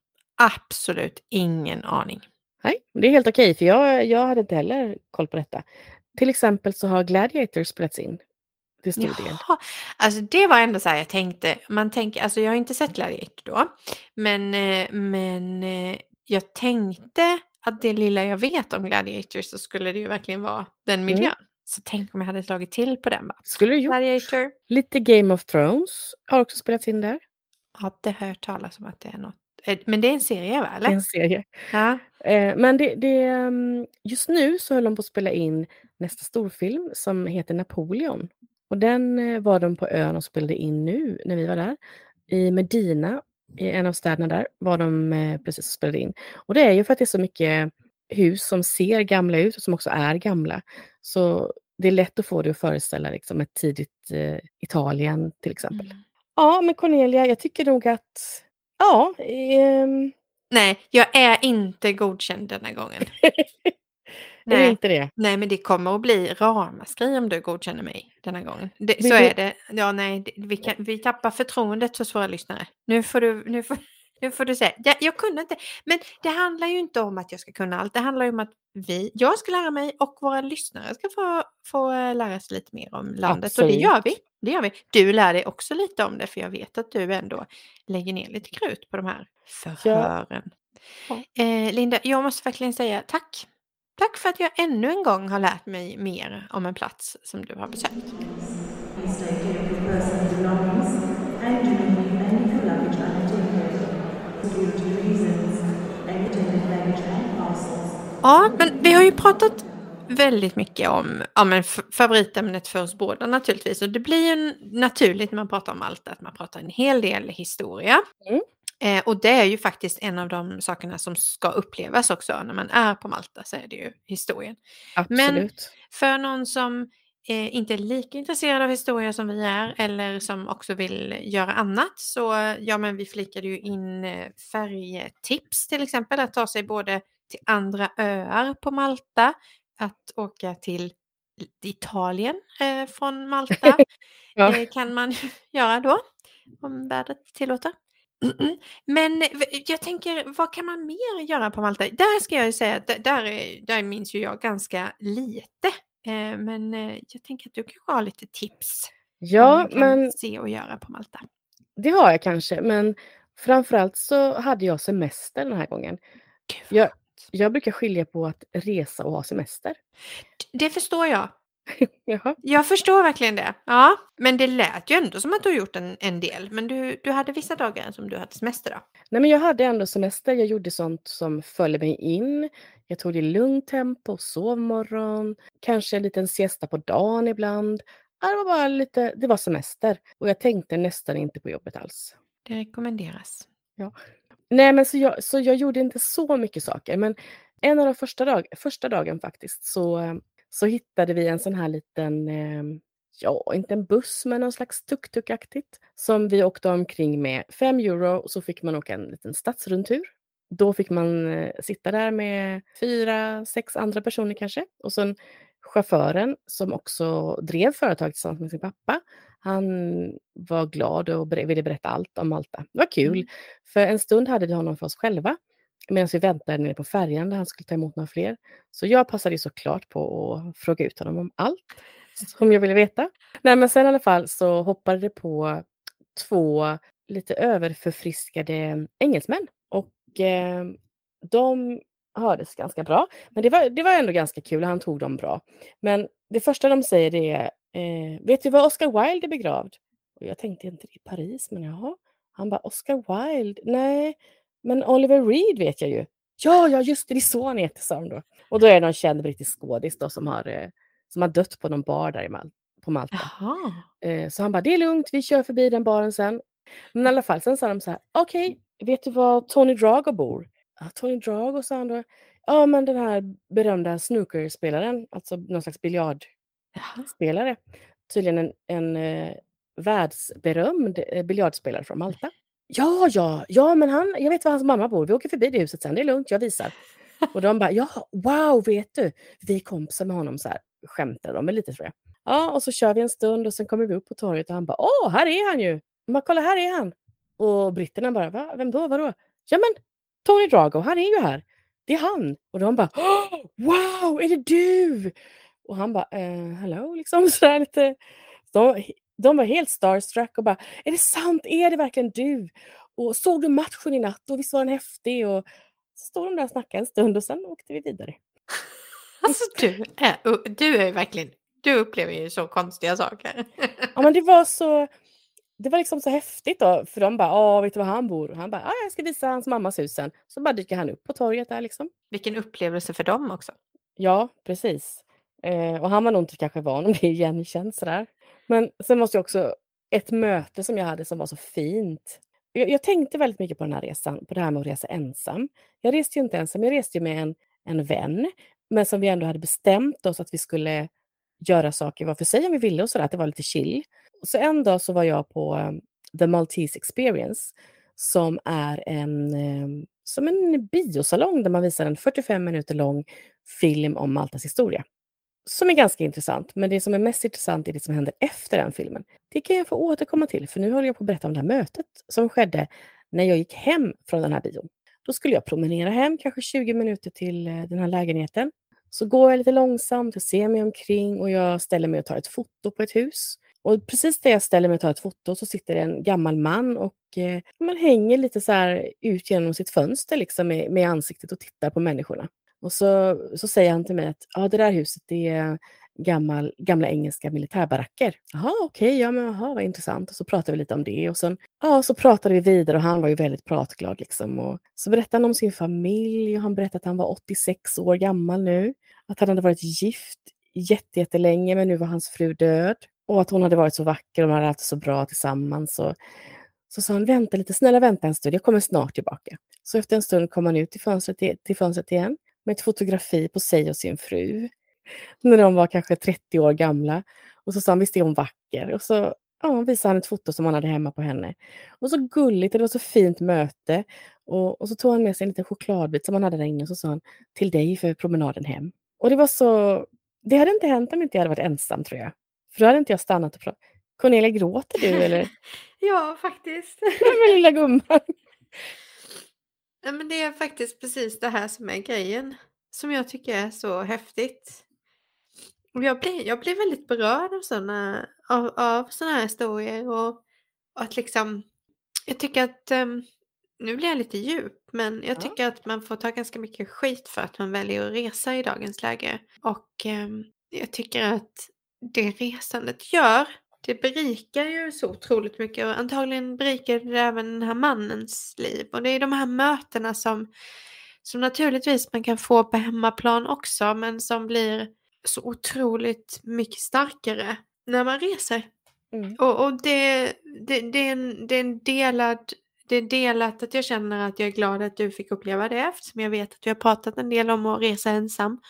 absolut ingen aning. Nej, det är helt okej, för jag, jag hade inte heller koll på detta. Till exempel så har Gladiator spelats in till stor del. Jaha, alltså det var ändå så här jag tänkte. Man tänker, alltså jag har inte sett Gladiator då, men, eh, men eh, jag tänkte att det lilla jag vet om Gladiator så skulle det ju verkligen vara den miljön. Så tänk om jag hade slagit till på den. Bara. Skulle du gjort. Gladiator, Lite Game of Thrones har också spelats in där. ja det har jag hört talas om att det är något. Men det är en serie va? Det är Eller? en serie. Ja. Eh, men det, det, ehm, just nu så höll de på att spela in nästa storfilm som heter Napoleon. Och den eh, var de på ön och spelade in nu när vi var där. I Medina, i en av städerna där, var de eh, precis och spelade in. Och det är ju för att det är så mycket hus som ser gamla ut och som också är gamla. Så det är lätt att få det att föreställa liksom, ett tidigt eh, Italien till exempel. Mm. Ja, men Cornelia, jag tycker nog att Ja, ehm, Nej, jag är inte godkänd denna gången. [laughs] Är det inte det? Nej, men det kommer att bli ramaskri om du godkänner mig denna gången. Det, så är det. Ja, nej, det- vi, kan, vi tappar förtroendet hos våra lyssnare. Nu får du, nu får, nu får du säga, ja, jag kunde inte. Men det handlar ju inte om att jag ska kunna allt. Det handlar ju om att vi, jag ska lära mig och våra lyssnare ska få, få eh, lära sig lite mer om landet. Och det Absolut. gör vi. Det gör vi. Du lär dig också lite om det, för jag vet att du ändå lägger ner lite krut på de här förhören. Ja. Eh, Linda, jag måste verkligen säga tack. Tack för att jag ännu en gång har lärt mig mer om en plats som du har besökt. Ja, men vi har ju pratat väldigt mycket om ja, men favoritämnet för oss båda naturligtvis. Och det blir ju naturligt när man pratar om allt att man pratar en hel del historia. Mm. Eh, och det är ju faktiskt en av de sakerna som ska upplevas också när man är på Malta så är det ju historien. Absolut. För någon som eh, inte är lika intresserad av historia som vi är eller som också vill göra annat så ja men vi flikade ju in eh, färjetips till exempel att ta sig både till andra öar på Malta, att åka till Italien eh, från Malta [laughs] Ja. eh, kan man [laughs] göra då om vädret tillåter. [clears throat] Men jag tänker, vad kan man mer göra på Malta? Där ska jag ju säga att där, är- där minns ju jag ganska lite. Eh, Men eh, jag tänker att du kanske har lite tips. Ja, kan men se och göra på Malta. det har jag kanske. Men framförallt så hade jag semester den här gången. Jag, jag brukar skilja på att resa och ha semester. Det förstår jag. [laughs] Jag förstår verkligen det. Ja, men det lät ju ändå som att du har gjort en, en del. Men du, du hade vissa dagar som du hade semester då? Nej, men jag hade ändå semester. Jag gjorde sånt som följde mig in. Jag tog det i lugnt tempo, sovmorgon, kanske en liten siesta på dagen ibland. Ja, det var bara lite, det var semester. Och jag tänkte nästan inte på jobbet alls. Det rekommenderas. Nej, men så jag, så jag gjorde inte så mycket saker. Men en av de första, dag, första dagen faktiskt så, eh, så hittade vi en sån här liten, eh, ja, inte en buss, men någon slags tuk-tuk-aktigt som vi åkte omkring med. Fem euro och så fick man åka en liten stadsrundtur. Då fick man eh, sitta där med fyra, sex andra personer kanske. Och sen chauffören som också drev företaget tillsammans med sin pappa. Han var glad och ville berätta allt om Malta. Det var kul. Mm. För en stund hade vi honom för oss själva medan vi väntade nere på färjan där han skulle ta emot några fler. Så jag passade ju såklart på att fråga ut honom om allt som jag ville veta. Nej, men sen i alla fall så hoppade det på två lite överförfriskade engelsmän och eh, de hördes ganska bra. Men det var, det var ändå ganska kul, han tog dem bra. Men det första de säger det är, eh, vet du var Oscar Wilde är begravd? Och jag tänkte inte i Paris, men jaha. Han bara, Oscar Wilde? Nej, men Oliver Reed vet jag ju. Ja, ja, just det, det är så han heter, sa då. Och då är det någon känd brittisk skådis då som har, eh, som har dött på någon bar där i Mal- på Malta. Jaha. Eh, så han bara, det är lugnt, vi kör förbi den baren sen. Men i alla fall, sen sa de så här, okej, vet du var Tony Drago bor? Ja, Tony Drago, sa han då. Ja, men den här berömda snookerspelaren, alltså någon slags biljardspelare. Tydligen en, en eh, världsberömd eh, biljardspelare från Malta. Ja, ja, ja, men han, jag vet var hans mamma bor. Vi åker förbi det huset sen, det är lugnt, jag visar. Och de bara, ja, wow, vet du, vi är kompisar med honom, så här skämtade de väl lite tror jag. Ja, och så kör vi en stund och sen kommer vi upp på torget och han bara, åh, här är han ju! Man, kolla, här är han! Och britterna bara, Va? vem då, vadå? Ja, men Tony Drago, han är ju här. Det är han. Och de bara, wow, är det du? Och han bara, eh, hello, liksom [laughs] sådär lite. De, de var helt starstruck och bara, är det sant? Är det verkligen du? Och såg du matchen i natt? Och visst var den häftig? Och så stod de där och snackade en stund och sen åkte vi vidare. [laughs] Alltså du är, du är verkligen, du upplever ju så konstiga saker. Ja, men det var så, det var liksom så häftigt då, för de bara, åh, vet du var han bor? Och han bara, "Ja, jag ska visa hans mammas hus sen. Så bara dyker han upp på torget där liksom. Vilken upplevelse för dem också. Ja, precis. Eh, och han var nog inte kanske van om det är igenkänt sådär. Men sen måste jag också, ett möte som jag hade som var så fint. Jag, jag tänkte väldigt mycket på den här resan, på det här med att resa ensam. Jag reste ju inte ensam, jag reste ju med en, en vän. Men som vi ändå hade bestämt oss att vi skulle göra saker var för sig om vi ville och sådär, att det var lite chill. Så en dag så var jag på um, The Maltese Experience. som är en, um, som en biosalong där man visar en 45 minuter lång film om Maltas historia. Som är ganska intressant, men det som är mest intressant är det som händer efter den filmen. Det kan jag få återkomma till, för nu håller jag på att berätta om det här mötet som skedde när jag gick hem från den här bion. Då skulle jag promenera hem, kanske 20 minuter till eh, den här lägenheten. Så går jag lite långsamt, jag ser mig omkring och jag ställer mig och tar ett foto på ett hus. Och precis där jag ställer mig och tar ett foto så sitter en gammal man och eh, man hänger lite så här ut genom sitt fönster liksom med, med ansiktet och tittar på människorna. Och så, så säger han till mig att ah, det där huset det är gammal, gamla engelska militärbaracker. Jaha, okej, okay, ja men aha, vad intressant. Och så pratade vi lite om det och sen ja, så pratade vi vidare och han var ju väldigt pratglad liksom. Och så berättade han om sin familj och han berättade att han var 86 år gammal nu. Att han hade varit gift jättelänge men nu var hans fru död. Och att hon hade varit så vacker och de hade haft det så bra tillsammans. Och, så sa han, vänta lite, snälla vänta en stund, jag kommer snart tillbaka. Så efter en stund kom han ut till fönstret, till fönstret igen med ett fotografi på sig och sin fru. När de var kanske 30 år gamla. Och så sa han, visst är hon vacker? Och så ja, visade han ett foto som han hade hemma på henne. Och så gulligt och det var så fint möte. Och, och så tog han med sig en liten chokladbit som han hade där inne och så sa han, till dig för promenaden hem. Och det var så, det hade inte hänt om inte jag hade varit ensam tror jag. För då hade inte jag stannat och pratat. Cornelia, gråter du eller? [laughs] ja, faktiskt. [laughs] Men lilla gumman. Ja, men det är faktiskt precis det här som är grejen. Som jag tycker är så häftigt. Jag blir, jag blir väldigt berörd av sådana av, av såna här historier. Och, och att liksom, jag tycker att, um, nu blir jag lite djup, men jag tycker ja. att man får ta ganska mycket skit för att man väljer att resa i dagens läge. Och um, jag tycker att det resandet gör det berikar ju så otroligt mycket och antagligen berikar det även den här mannens liv. Och det är de här mötena som, som naturligtvis man kan få på hemmaplan också men som blir så otroligt mycket starkare när man reser. Mm. Och, och det, det, det, är en, det är en delad det är delat att jag känner att jag är glad att du fick uppleva det eftersom jag vet att vi har pratat en del om att resa ensam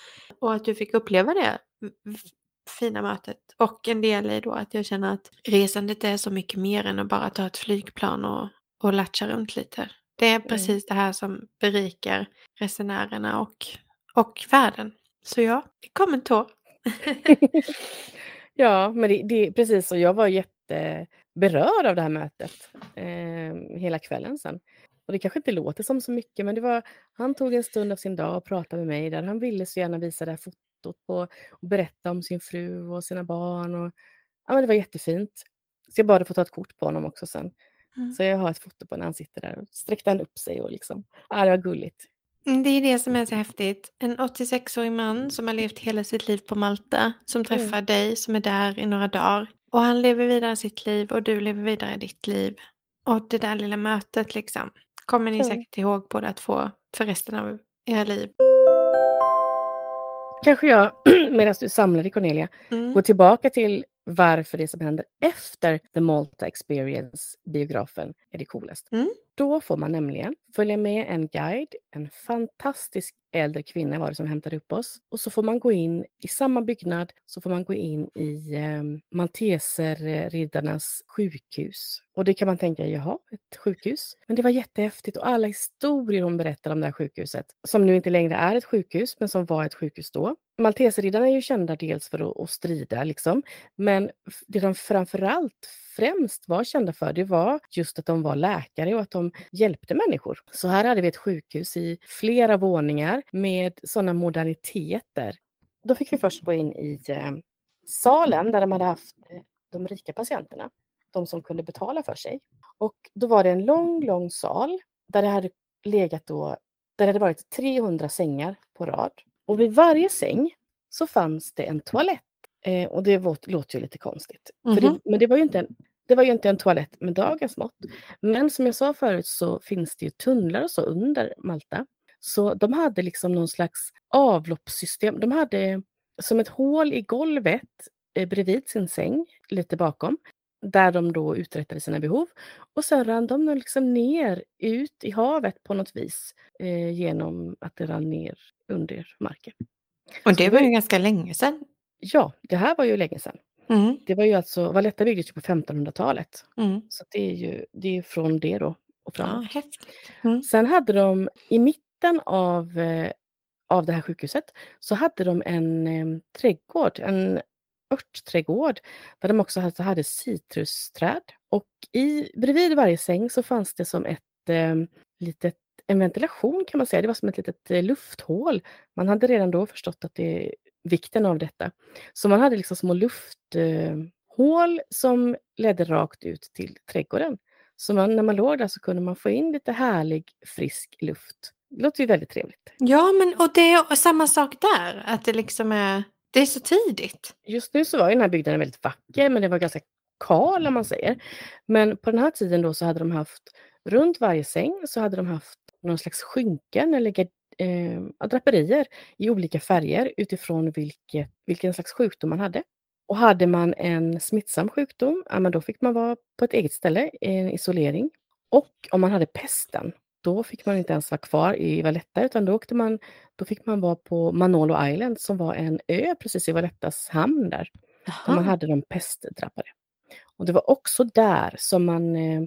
och att du fick uppleva det fina mötet och en del i då att jag känner att resandet är så mycket mer än att bara ta ett flygplan och, och latcha runt lite. Det är mm. precis det här som berikar resenärerna och, och världen. Så ja, det kom en tår. [laughs] [laughs] ja, men det, det, precis så. Jag var jätteberörd av det här mötet eh, hela kvällen sen. Och det kanske inte låter som så mycket, men det var, han tog en stund av sin dag och pratade med mig där han ville så gärna visa det här fotot fotot på och berätta om sin fru och sina barn. Och, ja, men det var jättefint. Så jag bad att få ta ett kort på honom också sen. Mm. Så jag har ett foto på när han sitter där och sträckte han upp sig och liksom, ja det var gulligt. Mm, det är det som är så häftigt. En 86-årig man som har levt hela sitt liv på Malta, som träffar mm. dig, som är där i några dagar. Och han lever vidare sitt liv och du lever vidare ditt liv. Och det där lilla mötet liksom, kommer ni mm. säkert ihåg båda två för resten av era liv kanske jag, [clears throat] medan du samlar dig Cornelia, mm. går tillbaka till varför det som händer efter The Malta Experience-biografen är det coolaste. Mm. Då får man nämligen följa med en guide, en fantastisk äldre kvinna var det som hämtade upp oss. Och så får man gå in i samma byggnad, så får man gå in i eh, Malteserriddarnas sjukhus. Och det kan man tänka, jaha, ett sjukhus? Men det var jättehäftigt och alla historier hon berättar om det här sjukhuset, som nu inte längre är ett sjukhus, men som var ett sjukhus då. Malteserriddarna är ju kända dels för att, att strida, liksom. men det de framförallt främst var kända för, det var just att de var läkare och att de hjälpte människor. Så här hade vi ett sjukhus i flera våningar med sådana moderniteter. Då fick vi först gå in i eh, salen där de hade haft eh, de rika patienterna, de som kunde betala för sig. Och då var det en lång, lång sal där det hade legat då, där det hade varit 300 sängar på rad. Och vid varje säng så fanns det en toalett. Eh, och det låter ju lite konstigt. Mm -hmm. det, mhm. men det var, ju inte en, det var ju inte en toalett med dagens mått. Men som jag sa förut så finns det ju tunnlar och så under Malta. Så de hade liksom någon slags avloppssystem. De hade som ett hål i golvet eh, bredvid sin säng, lite bakom, där de då uträttade sina behov. Och sen rann de liksom ner ut i havet på något vis eh, genom att det rann ner under marken. Och det var ju ganska länge sedan. Ja, det här var ju länge sedan. Mm. Det var ju alltså, Valletta byggdes på 1500-talet. Mm. Så det är ju det är från det då. och Ja, framåt. häftigt. Mm. Sen hade de i mitten av, eh, av det här sjukhuset så hade de en eh, trädgård, en örtträdgård där de också hade, hade citrusträd. Och i, bredvid varje säng så fanns det som ett eh, litet, en ventilation kan man säga. Det var som ett litet eh, lufthål. Man hade redan då förstått att det, vikten av detta. Så man hade liksom små lufthål eh, som ledde rakt ut till trädgården. Så man, när man låg där så kunde man få in lite härlig frisk luft. Det låter ju väldigt trevligt. Ja, men och det är samma sak där. Att det liksom är... Det är så tidigt. Just nu så var ju den här byggnaden väldigt vacker, men det var ganska kal om man säger. Men på den här tiden då så hade de haft, runt varje säng så hade de haft någon slags skynken eller eh, draperier i olika färger utifrån vilket, vilken slags sjukdom man hade. Och hade man en smittsam sjukdom, ja, men då fick man vara på ett eget ställe, i en isolering. Och om man hade pesten, då fick man inte ens vara kvar i Valletta utan då, åkte man, då fick man vara på Manolo Island som var en ö precis i Vallettas hamn där. Där man hade de pestdrabbade. Och det var också där som man, eh,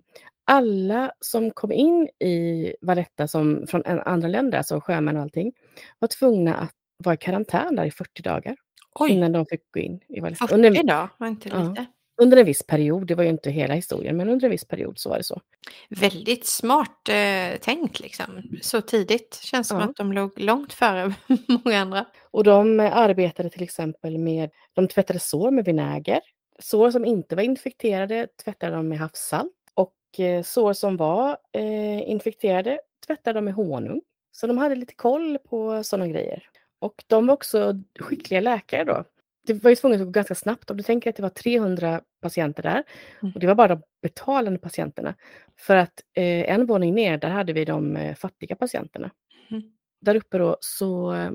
alla som kom in i Valletta som, från andra länder, alltså sjömän och allting, var tvungna att vara i karantän där i 40 dagar. Oj, Innan de fick gå in i Valletta. 40 Under, dagar var inte Ja. Under en viss period, det var ju inte hela historien, men under en viss period så var det så. Väldigt smart eh, tänkt liksom. Så tidigt. Känns som Ja. att de låg långt före [laughs] många andra. Och de eh, arbetade till exempel med, de tvättade sår med vinäger. Sår som inte var infekterade tvättade de med havssalt. Och eh, sår som var eh, infekterade tvättade de med honung. Så de hade lite koll på sådana grejer. Och de var också skickliga läkare då. Det var ju tvunget att gå ganska snabbt. Om du tänker att det var 300 patienter där Mm. och det var bara de betalande patienterna. För att eh, en våning ner, där hade vi de eh, fattiga patienterna. Mm. Där uppe då så eh,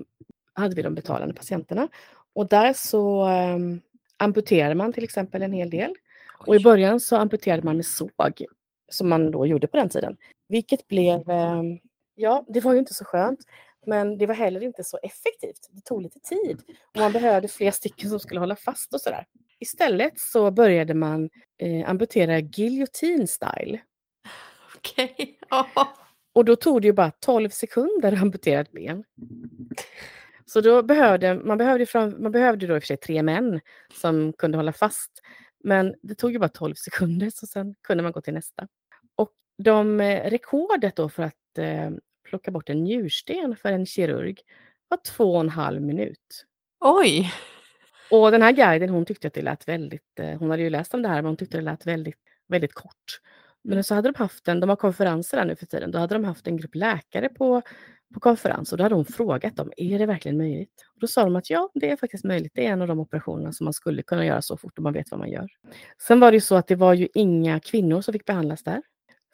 hade vi de betalande patienterna. Och där så eh, amputerade man till exempel en hel del. Och i Oj. början så amputerade man med såg, som man då gjorde på den tiden. Vilket blev, eh, ja, det var ju inte så skönt. Men det var heller inte så effektivt. Det tog lite tid. Och man behövde fler stycken som skulle hålla fast och sådär. Istället så började man eh, amputera guillotine style. [laughs] Okej. Ja. Och då tog det ju bara 12 sekunder att amputera ett ben. Så då behövde man behövde, fram, man behövde då i och för sig tre män som kunde hålla fast. Men det tog ju bara 12 sekunder så sen kunde man gå till nästa. Och de eh, rekordet då för att eh, plocka bort en njursten för en kirurg var två och en halv minut. Oj. Och den här guiden hon tyckte att det lät väldigt, eh, hon hade ju läst om det här men hon tyckte det lät väldigt, väldigt kort. Men så hade de haft en, de har konferenser där nu för tiden, då hade de haft en grupp läkare på, på konferens och då hade hon frågat dem, är det verkligen möjligt? Och då sa de att ja, det är faktiskt möjligt. Det är en av de operationerna som man skulle kunna göra så fort man vet vad man gör. Sen var det ju så att det var ju inga kvinnor som fick behandlas där.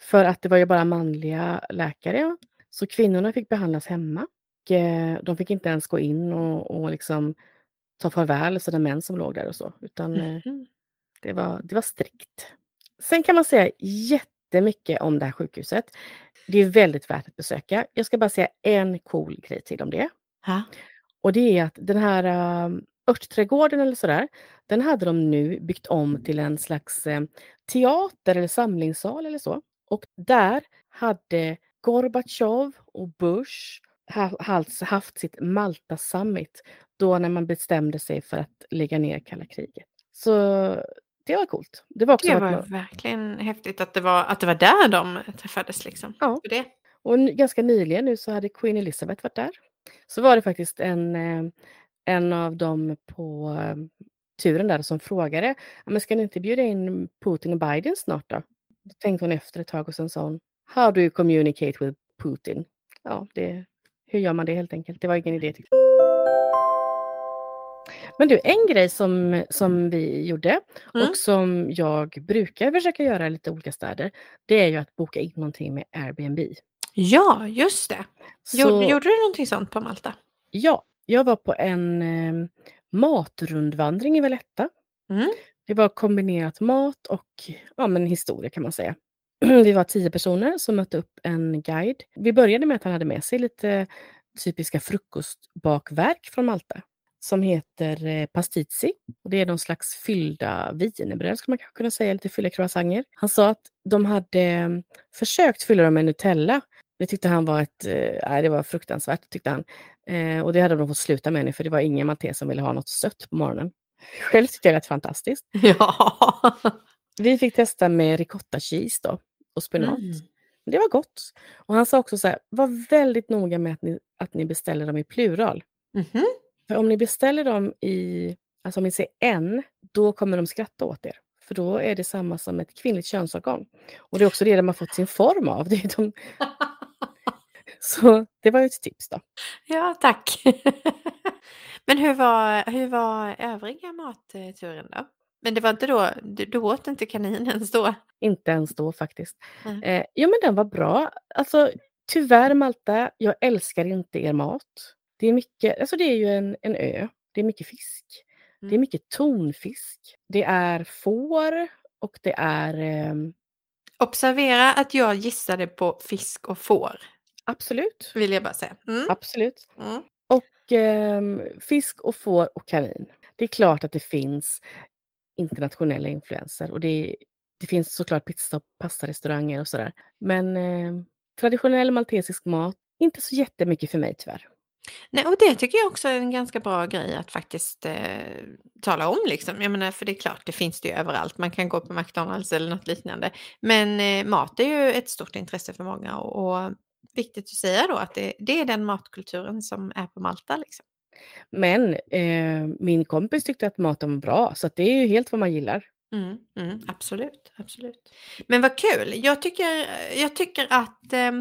För att det var ju bara manliga läkare. Så kvinnorna fick behandlas hemma. Eh, de fick inte ens gå in och, och liksom ta farväl av sina män som låg där och så. Utan Mhm. det var, det var strikt. Sen kan man säga jättemycket om det här sjukhuset. Det är väldigt värt att besöka. Jag ska bara säga en cool grej till om det. Ja. Och det är att den här uh, örtträdgården eller sådär, den hade de nu byggt om till en slags eh, teater eller samlingssal eller så. Och där hade Gorbatjov och Bush ha, alltså haft sitt Malta Summit då när man bestämde sig för att lägga ner kalla kriget. Så det var coolt. Det var också Det var verkligen häftigt att det var, att det var där de träffades liksom. Ja. För det. Och ganska nyligen nu så hade Queen Elizabeth varit där. Så var det faktiskt en, eh, en av dem på eh, turen där som frågade, "Ja, men ska ni inte bjuda in Putin och Biden snart då? Då tänkte hon efter ett tag och sen sa hon, How do you communicate with Putin? Ja, det, hur gör man det helt enkelt? Det var ingen idé. tyckte. Men du, en grej som, som vi gjorde Mm. och som jag brukar försöka göra i lite olika städer, det är ju att boka in någonting med Airbnb. Ja, just det. Så, Gjorde, gjorde du någonting sånt på Malta? Ja, jag var på en eh, matrundvandring i Valletta. Mm. Det var kombinerat mat och ja, men historia kan man säga. [clears throat] Vi var tio personer som mötte upp en guide. Vi började med att han hade med sig lite typiska frukostbakverk från Malta som heter eh, pastizi. Och det är någon slags fyllda wienerbröd skulle man kanske kunna säga, lite fyllda croissanter. Han sa att de hade mm, försökt fylla dem med Nutella. Det tyckte han var ett, eh, nej, det var fruktansvärt, tyckte han. Eh, och det hade de fått sluta med nu, för det var ingen maltes som ville ha något sött på morgonen. Själv tyckte jag det lät fantastiskt. [laughs] Ja. Vi fick testa med ricotta cheese då, och spenat. Mm. Det var gott. Och han sa också så här, var väldigt noga med att ni, att ni beställer dem i plural. Mhm. För om ni beställer dem i, alltså om ni säger en, då kommer de skratta åt er. För då är det samma som ett kvinnligt könsorgan. Och det är också det de har fått sin form av. Det de, [laughs] så det var ju ett tips då. Ja, tack. [laughs] Men hur var, hur var övriga matturen då? Men det var inte då, du, du åt inte kaninens då? Inte ens då faktiskt. Nej. Eh, jo men den var bra. Alltså tyvärr Malta, jag älskar inte er mat. Det är mycket, alltså det är ju en, en ö. Det är mycket fisk. Det är Mm. mycket tonfisk. Det är får och det är ehm, Observera att jag gissade på fisk och får, absolut, vill jag bara säga. Mm. absolut. Mm. Och ehm, fisk och får och kanin. Det är klart att det finns internationella influenser och det, det finns såklart pizza och pastarestauranger och sådär. Men eh, traditionell maltesisk mat, inte så jättemycket för mig tyvärr. Nej, och det tycker jag också är en ganska bra grej att faktiskt eh, tala om. Liksom. Jag menar, för det är klart, det finns det ju överallt. Man kan gå på McDonalds eller något liknande. Men eh, mat är ju ett stort intresse för många och, och viktigt att säga då att det, det är den matkulturen som är på Malta. Liksom. Men eh, min kompis tyckte att maten var bra, så det är ju helt vad man gillar. Mm, mm, absolut, absolut. Men vad kul. Jag tycker, jag tycker att eh,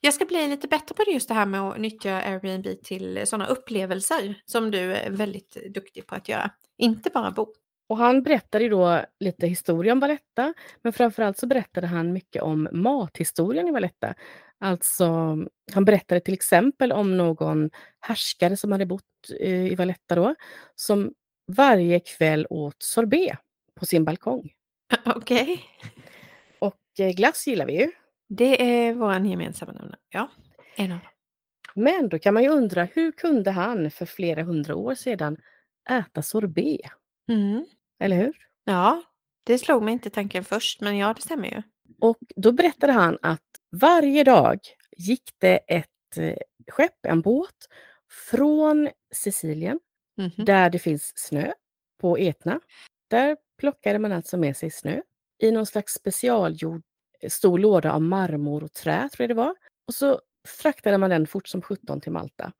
jag ska bli lite bättre på det just det här med att nyttja Airbnb till sådana upplevelser som du är väldigt duktig på att göra. Inte bara bo. Och han berättade ju då lite historia om Valletta, men framförallt så berättade han mycket om mathistorien i Valletta. Alltså, han berättade till exempel om någon härskare som hade bott eh, i Valletta då, som varje kväll åt sorbet på sin balkong. [laughs] Okej. Och eh, glass gillar vi ju. Det är vår gemensamma nämnare. Ja, en av dem. Men då kan man ju undra, hur kunde han för flera hundra år sedan äta sorbet? Mm. Eller hur? Ja, det slog mig inte tanken först, men ja, det stämmer ju. Och då berättade han att varje dag gick det ett eh, skepp, en båt, från Sicilien, Mhm. där det finns snö, på Etna. Där plockade man alltså med sig snö i någon slags specialgjord eh, stor låda av marmor och trä, tror jag det var. Och så fraktade man den fort som 17 till Malta.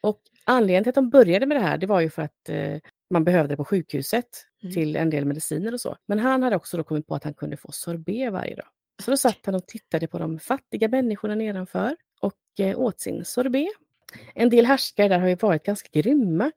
Och anledningen till att de började med det här, det var ju för att eh, man behövde det på sjukhuset Mm. till en del mediciner och så. Men han hade också då kommit på att han kunde få sorbet varje dag. Så då satt han och tittade på de fattiga människorna nedanför och eh, åt sin sorbet. En del härskare där har ju varit ganska grymma.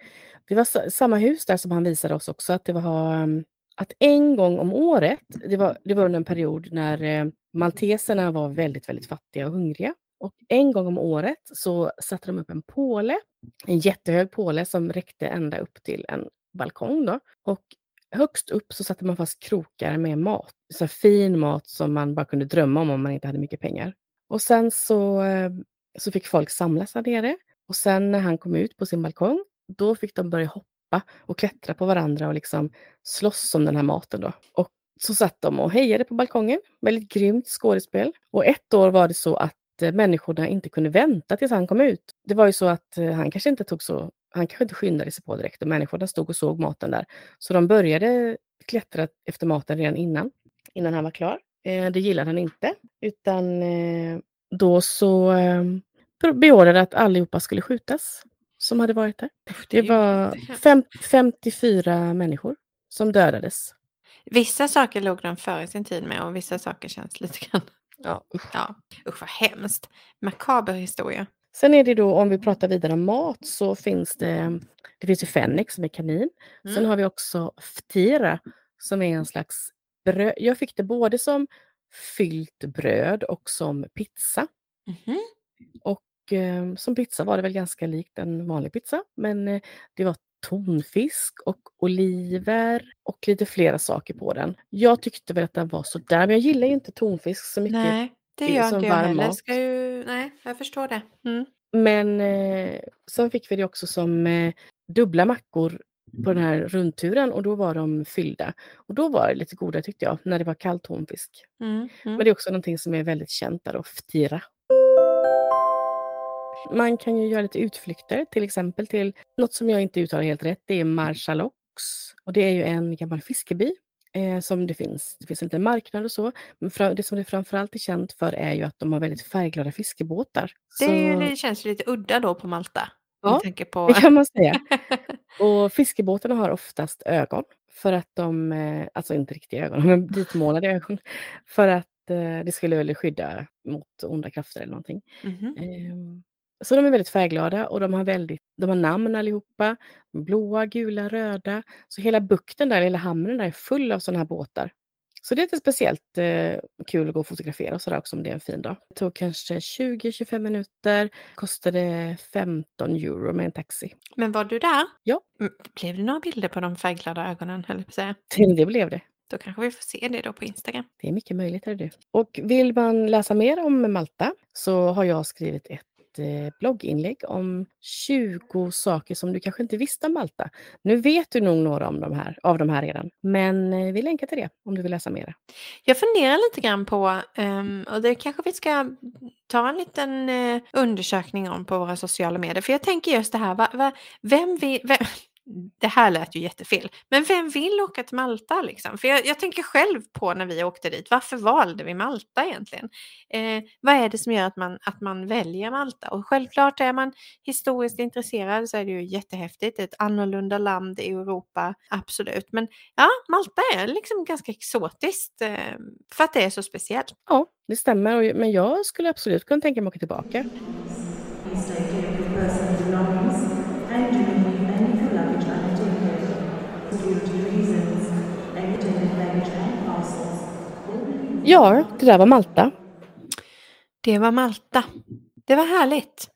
Det var samma hus där som han visade oss också, att det var mm, att en gång om året, det var, det var under en period när eh, malteserna var väldigt, väldigt fattiga och hungriga. Och en gång om året så satte de upp en påle, en jättehög påle som räckte ända upp till en balkong. Då. Och högst upp så satte man fast krokar med mat. Så här fin mat som man bara kunde drömma om om man inte hade mycket pengar. Och sen så, eh, så fick folk samlas där nere. Och sen när han kom ut på sin balkong, då fick de börja hoppa och klättra på varandra och liksom slåss om den här maten då. Och så satt de och hejade på balkongen. Väldigt grymt skådespel. Och ett år var det så att eh, människorna inte kunde vänta tills han kom ut. Det var ju så att eh, han kanske inte tog så, han kanske inte skyndade sig på direkt och människorna stod och såg maten där. Så de började klättra efter maten redan innan, innan han var klar. Eh, det gillade han inte, utan då så eh, beordrade att allihopa skulle skjutas som hade varit där. Det var jättehemskt. fem, 54 människor som dödades. Vissa saker låg de före sin tid med och vissa saker känns lite grann... Ja, usch. Ja, usch vad hemskt. Makaber historia. Sen är det då, om vi pratar vidare om mat, så finns det, det finns ju fennik som är kanin. Sen Mm. har vi också ftira som är en slags bröd. Jag fick det både som fyllt bröd och som pizza. Mhm. Och eh, som pizza var det väl ganska likt en vanlig pizza, men eh, det var tonfisk och oliver och lite flera saker på den. Jag tyckte väl att den var sådär, men jag gillar ju inte tonfisk så mycket. Nej, det gör som inte jag varm heller. Ska ju... Nej, jag förstår det. Mm. Men eh, sen fick vi det också som eh, dubbla mackor på den här rundturen och då var de fyllda. Och då var det lite godare tyckte jag, när det var kall tonfisk. Mm. Mm. Men det är också någonting som är väldigt känt där, ftira. Man kan ju göra lite utflykter, till exempel till något som jag inte uttalar helt rätt, det är Marshalox. Och det är ju en gammal fiskeby eh, som det finns. Det finns en liten marknad och så. Men fra, det som det framförallt är känt för är ju att de har väldigt färgglada fiskebåtar. Det, Så- det känns lite udda då på Malta. Ja, tänker på... Det kan man säga. [laughs] Och fiskebåtarna har oftast ögon. För att de, eh, alltså inte riktiga ögon, men ditmålade ögon. För att eh, det skulle väl skydda mot onda krafter eller någonting. Ehm, Så de är väldigt färgglada och de har, väldigt, de har namn allihopa. Blåa, gula, röda. Så hela bukten där, hela hamnen där är full av sådana här båtar. Så det är lite speciellt eh, kul att gå och fotografera och sådär också om det är en fin dag. Det tog kanske 20-25 minuter. Kostade 15 euro med en taxi. Men var du där? Ja. Blev det några bilder på de färgglada ögonen, höll jag på att säga? Det blev det. Då kanske vi får se det då på Instagram. Det är mycket möjligt. Är det. Och vill man läsa mer om Malta så har jag skrivit ett ett eh, blogginlägg om 20 saker som du kanske inte visste om Malta. Nu vet du nog några om de här, av de här redan, men eh, vi länkar till det om du vill läsa mer. Jag funderar lite grann på, ehm, och det kanske vi ska ta en liten eh, undersökning om på våra sociala medier. För jag tänker just det här, vem vi... Vem, det här lät ju jättefel, men vem vill åka till Malta liksom? För jag, jag tänker själv på när vi åkte dit, varför valde vi Malta egentligen? Eh, vad är det som gör att man, att man väljer Malta? Och självklart är man historiskt intresserad så är det ju jättehäftigt, ett annorlunda land i Europa, absolut. Men ja, Malta är liksom ganska exotiskt eh, för att det är så speciellt. Ja, det stämmer, men jag skulle absolut kunna tänka mig att åka tillbaka. Ja, det där var Malta. Det var Malta. Det var härligt.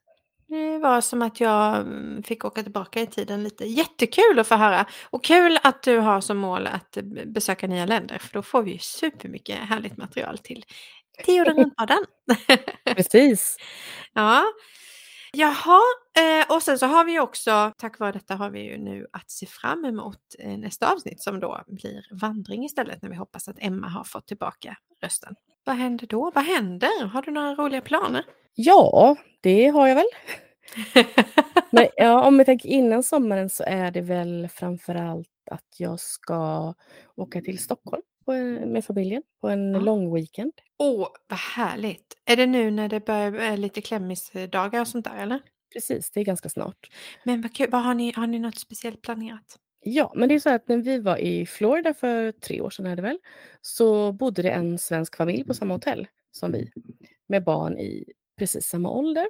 Det var som att jag mm, fick åka tillbaka i tiden lite. Jättekul att få höra. Och kul att du har som mål att eh, besöka nya länder. För då får vi ju supermycket härligt material till Deodorantpodden. [laughs] [laughs] Precis. ja. Jaha, eh, och sen så har vi också, tack vare detta har vi ju nu att se fram emot eh, nästa avsnitt som då blir vandring istället när vi hoppas att Emma har fått tillbaka rösten. Vad händer då? Vad händer? Har du några roliga planer? Ja, det har jag väl. [laughs] Men ja, om vi tänker innan sommaren så är det väl framför allt att jag ska åka till Stockholm en, med familjen på en Ja. lång weekend. Åh, vad härligt! Är det nu när det börjar är lite klämmisdagar och sånt där eller? Precis, det är ganska snart. Men vad kul, vad har, ni, har ni något speciellt planerat? Ja, men det är så att när vi var i Florida för tre år sedan är det väl, så bodde det en svensk familj på samma hotell som vi med barn i precis samma ålder.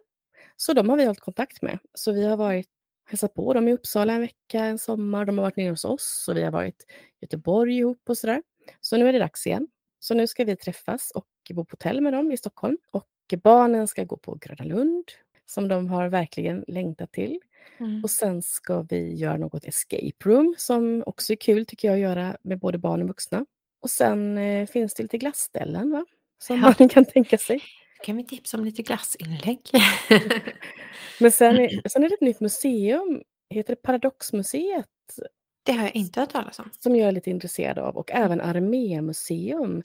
Så de har vi hållit kontakt med. Så vi har varit hälsat på dem i Uppsala en vecka, en sommar. De har varit nere hos oss och vi har varit i Göteborg ihop och sådär. Så nu är det dags igen. Så nu ska vi träffas och bo på hotell med dem i Stockholm. Och barnen ska gå på Gröna Lund som de har verkligen längtat till. Och sen ska vi göra något escape room som också är kul tycker jag att göra med både barn och vuxna. Och sen eh, finns det lite glassställen va? Som Ja. man kan tänka sig. kan vi tipsa om lite glassinlägg? [laughs] Men sen är, [laughs] sen är det ett nytt museum, heter det Paradoxmuseet, det har jag inte hört talas om. som jag är lite intresserad av. Och även Armémuseum.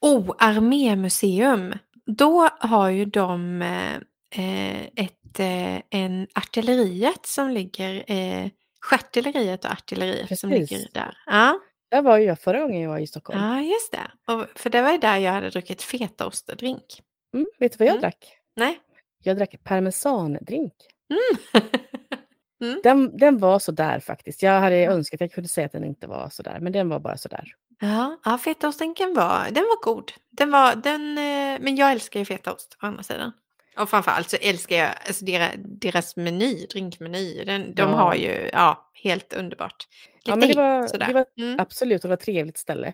Oh, Armémuseum. Då har ju de eh, eh, ett, eh, en artilleriet som ligger, eh, stjärtilleriet och artilleriet som Precis. ligger där. Ja, Där var ju jag förra gången jag var i Stockholm. ja just det. Och, för det var ju där jag hade druckit fetaostdrink. Mm, vet du vad jag Mm. drack? Nej? Jag drack parmesandrink. Mm. [laughs] Den, den var så där faktiskt. Jag hade önskat att jag kunde säga att den inte var så där, men den var bara så där. Ja, ja fetaostdrinken var, den var god. Den var, den, eh, men jag älskar ju fetaost å andra sidan. Och framförallt så älskar jag alltså deras, deras meny, drinkmeny. Den, de Ja. har ju, ja, helt underbart. Lite Ja, men det var, sådär. det var Mm. absolut det var ett trevligt ställe.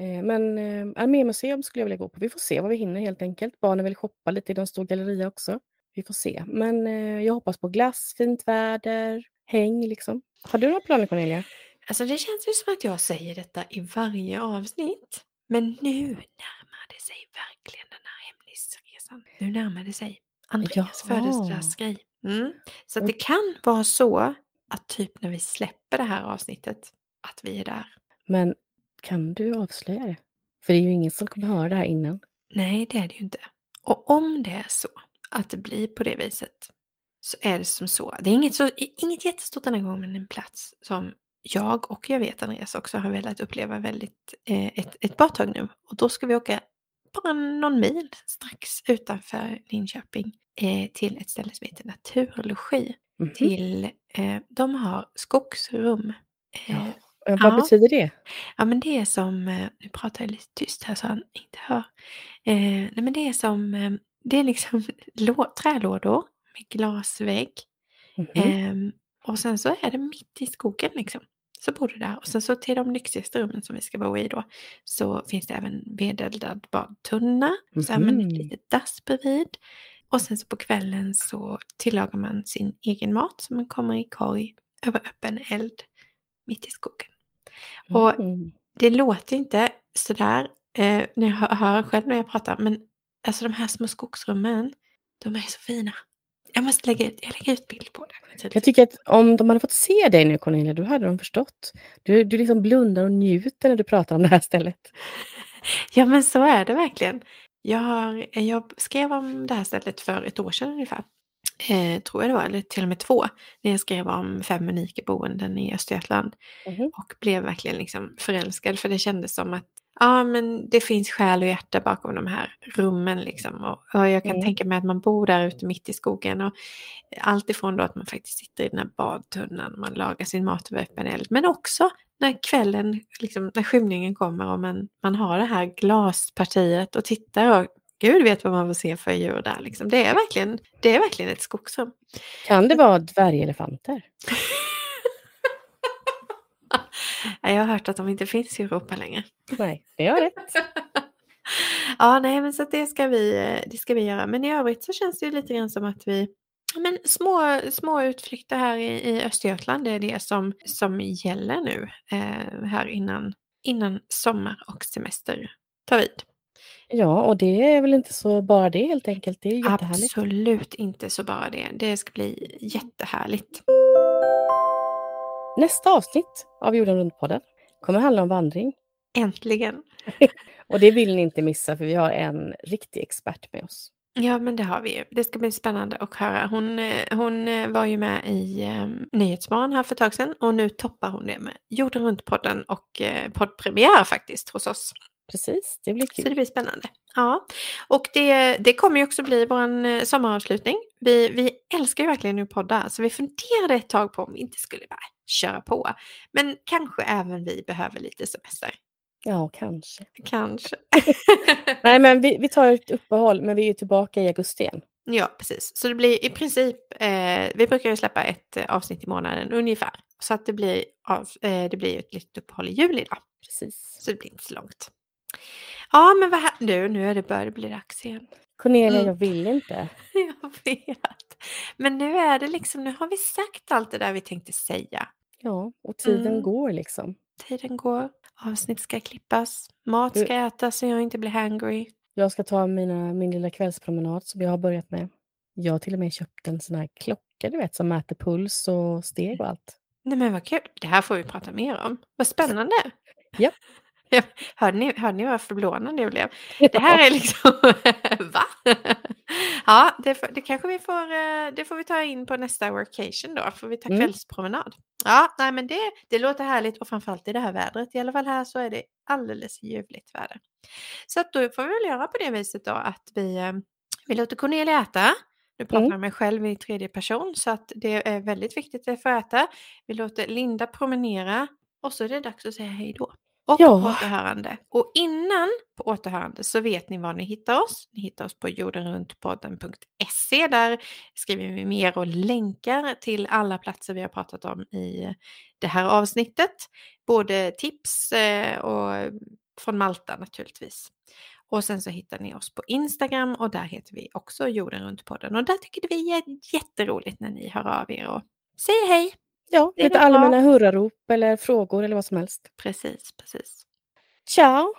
Eh, Men eh, Armémuseum skulle jag vilja gå på. Vi får se vad vi hinner helt enkelt. Barnen vill shoppa lite i de stor galleria också. Vi får se. Men eh, jag hoppas på glass, fint väder, häng liksom. Har du några planer Cornelia? Alltså det känns ju som att jag säger detta i varje avsnitt. Men nu närmar det sig verkligen den här hemlisresan. Nu närmar det sig Andreas födelsedagsgrej. Mm. Så det kan vara så att typ när vi släpper det här avsnittet, att vi är där. Men kan du avslöja det? För det är ju ingen som kommer höra det här innan. Nej, det är det ju inte. Och om det är så att det blir på det viset så är det som så. Det är inget, så, inget jättestort den här gången, men en plats som jag och jag vet Andreas också har velat uppleva väldigt eh, ett, ett bra tag nu. Och då ska vi åka bara någon mil strax utanför Linköping eh, till ett ställe som heter Naturlogi. Mhm. Till, eh, de har skogsrum. Eh, Ja. Eh, Vad Ja. betyder det? Ja men det är som, eh, nu pratar jag lite tyst här så han inte hör. Nej men det är som, det är liksom [laughs] lå, trälådor med glasvägg. Mhm. Ehm, och sen så är det mitt i skogen liksom. Så bor du där. Och sen så till de lyxigaste rummen som vi ska bo i då så finns det även vedeldad badtunna. Så även Mhm. ett litet dass bredvid. Och sen så på kvällen så tillagar man sin egen mat som man kommer i korg över öppen eld mitt i skogen. Och Mm. det låter inte sådär eh, när jag hör, hör själv när jag pratar, men alltså de här små skogsrummen, de är så fina. Jag måste lägga ut, jag lägger ut bild på det. Jag tycker att om de hade fått se dig nu Cornelia, då hade de förstått. Du, du liksom blundar och njuter när du pratar om det här stället. [laughs] Ja men så är det verkligen. Jag, har, jag skrev om det här stället för ett år sedan ungefär. Eh, tror jag det var, eller till och med två. När jag skrev om fem unika boenden i Östergötland. Mhm. Och blev verkligen liksom förälskad för det kändes som att ja, men det finns själ och hjärta bakom de här rummen. Liksom. Och, och jag kan Mm. tänka mig att man bor där ute mitt i skogen. Och allt ifrån då att man faktiskt sitter i den här badtunnan och man lagar sin mat över öppen eld. Men också när kvällen, liksom, när skymningen kommer och man, man har det här glaspartiet och tittar och Gud vet vad man får se för djur där. Liksom. Det, är verkligen, det är verkligen ett skogsrum. Kan det vara dvärgelefanter? [laughs] Jag har hört att de inte finns i Europa längre. Nej, det har rätt. [laughs] ja, nej, men så det ska, vi, det ska vi göra. Men i övrigt så känns det ju lite grann som att vi men små, små utflykter här i, i Östergötland, det är det som, som gäller nu eh, här innan, innan sommar och semester tar vid. Ja, och det är väl inte så bara det helt enkelt. Det är jättehärligt. Absolut inte så bara det. Det ska bli jättehärligt. Nästa avsnitt av Jorden runt-podden kommer handla om vandring. Äntligen. [laughs] Och det vill ni inte missa för vi har en riktig expert med oss. Ja, men det har vi ju. Det ska bli spännande att höra. Hon, eh, hon eh, var ju med i eh, Nyhetsmorgon här för ett tag sedan och nu toppar hon det med Jorden runt-podden och eh, poddpremiär faktiskt hos oss. Precis, det blir Så det kul. blir spännande. Ja, och det, det kommer ju också bli vår eh, sommaravslutning. Vi, vi älskar ju verkligen nu podda, så vi funderade ett tag på om vi inte skulle bara köra på. Men kanske även vi behöver lite semester. Ja, kanske. Kanske. [laughs] Nej, men vi, vi tar ett uppehåll, men vi är tillbaka i augusti igen. Ja, precis. Så det blir i princip, eh, vi brukar ju släppa ett eh, avsnitt i månaden ungefär. Så att det blir, av, eh, det blir ett litet uppehåll i juli då. Precis. Så det blir inte så långt. Ja, men vad här, nu, nu är det börjar det bli dags igen. Cornelia, Mm. jag vill inte. [laughs] Jag vet. Men nu är det liksom, nu har vi sagt allt det där vi tänkte säga. Ja, och tiden Mm. går liksom. Tiden går, avsnitt ska klippas, mat Du- ska ätas så jag inte blir hangry. Jag ska ta mina, min lilla kvällspromenad som jag har börjat med. Jag har till och med köpt en sån här klocka, du vet, som mäter puls och steg och allt. Nej men vad kul, det här får vi prata mer om. Vad spännande. Ja, [laughs] hörde, ni, hörde ni vad förvånande jag blev? Det här är liksom, [laughs] va? Ja, det, det kanske vi får, eh, det får vi ta in på nästa workation då, får vi ta Mm. kvällspromenad. Ja, nej men det, det låter härligt och framförallt i det här vädret. I alla fall här så är det alldeles ljuvligt väder. Så att då får vi väl göra på det viset då att vi, eh, vi låter Cornelia äta. Nu pratar Mm. jag mig själv i tredje person så att det är väldigt viktigt att får äta. Vi låter Linda promenera och så är det dags att säga hej då. Och Ja. återhörande. Och innan på återhörande så vet ni var ni hittar oss. Ni hittar oss på jordenruntpodden.se. Där skriver vi mer och länkar till alla platser vi har pratat om i det här avsnittet. Både tips eh, och från Malta naturligtvis. Och sen så hittar ni oss på Instagram och där heter vi också Jorden runt podden. Och där tycker vi är jätteroligt när ni hör av er och säger hej. Ja, Det lite bra. allmänna hurrarop eller frågor eller vad som helst. Precis, precis. Ciao!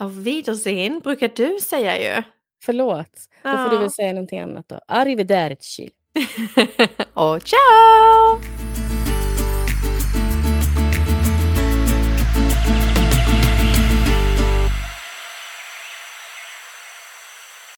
Auf Wiedersehen brukar du säga ju. Förlåt, då får du Ja. väl säga någonting annat då. Arrivederci! [laughs] och ciao!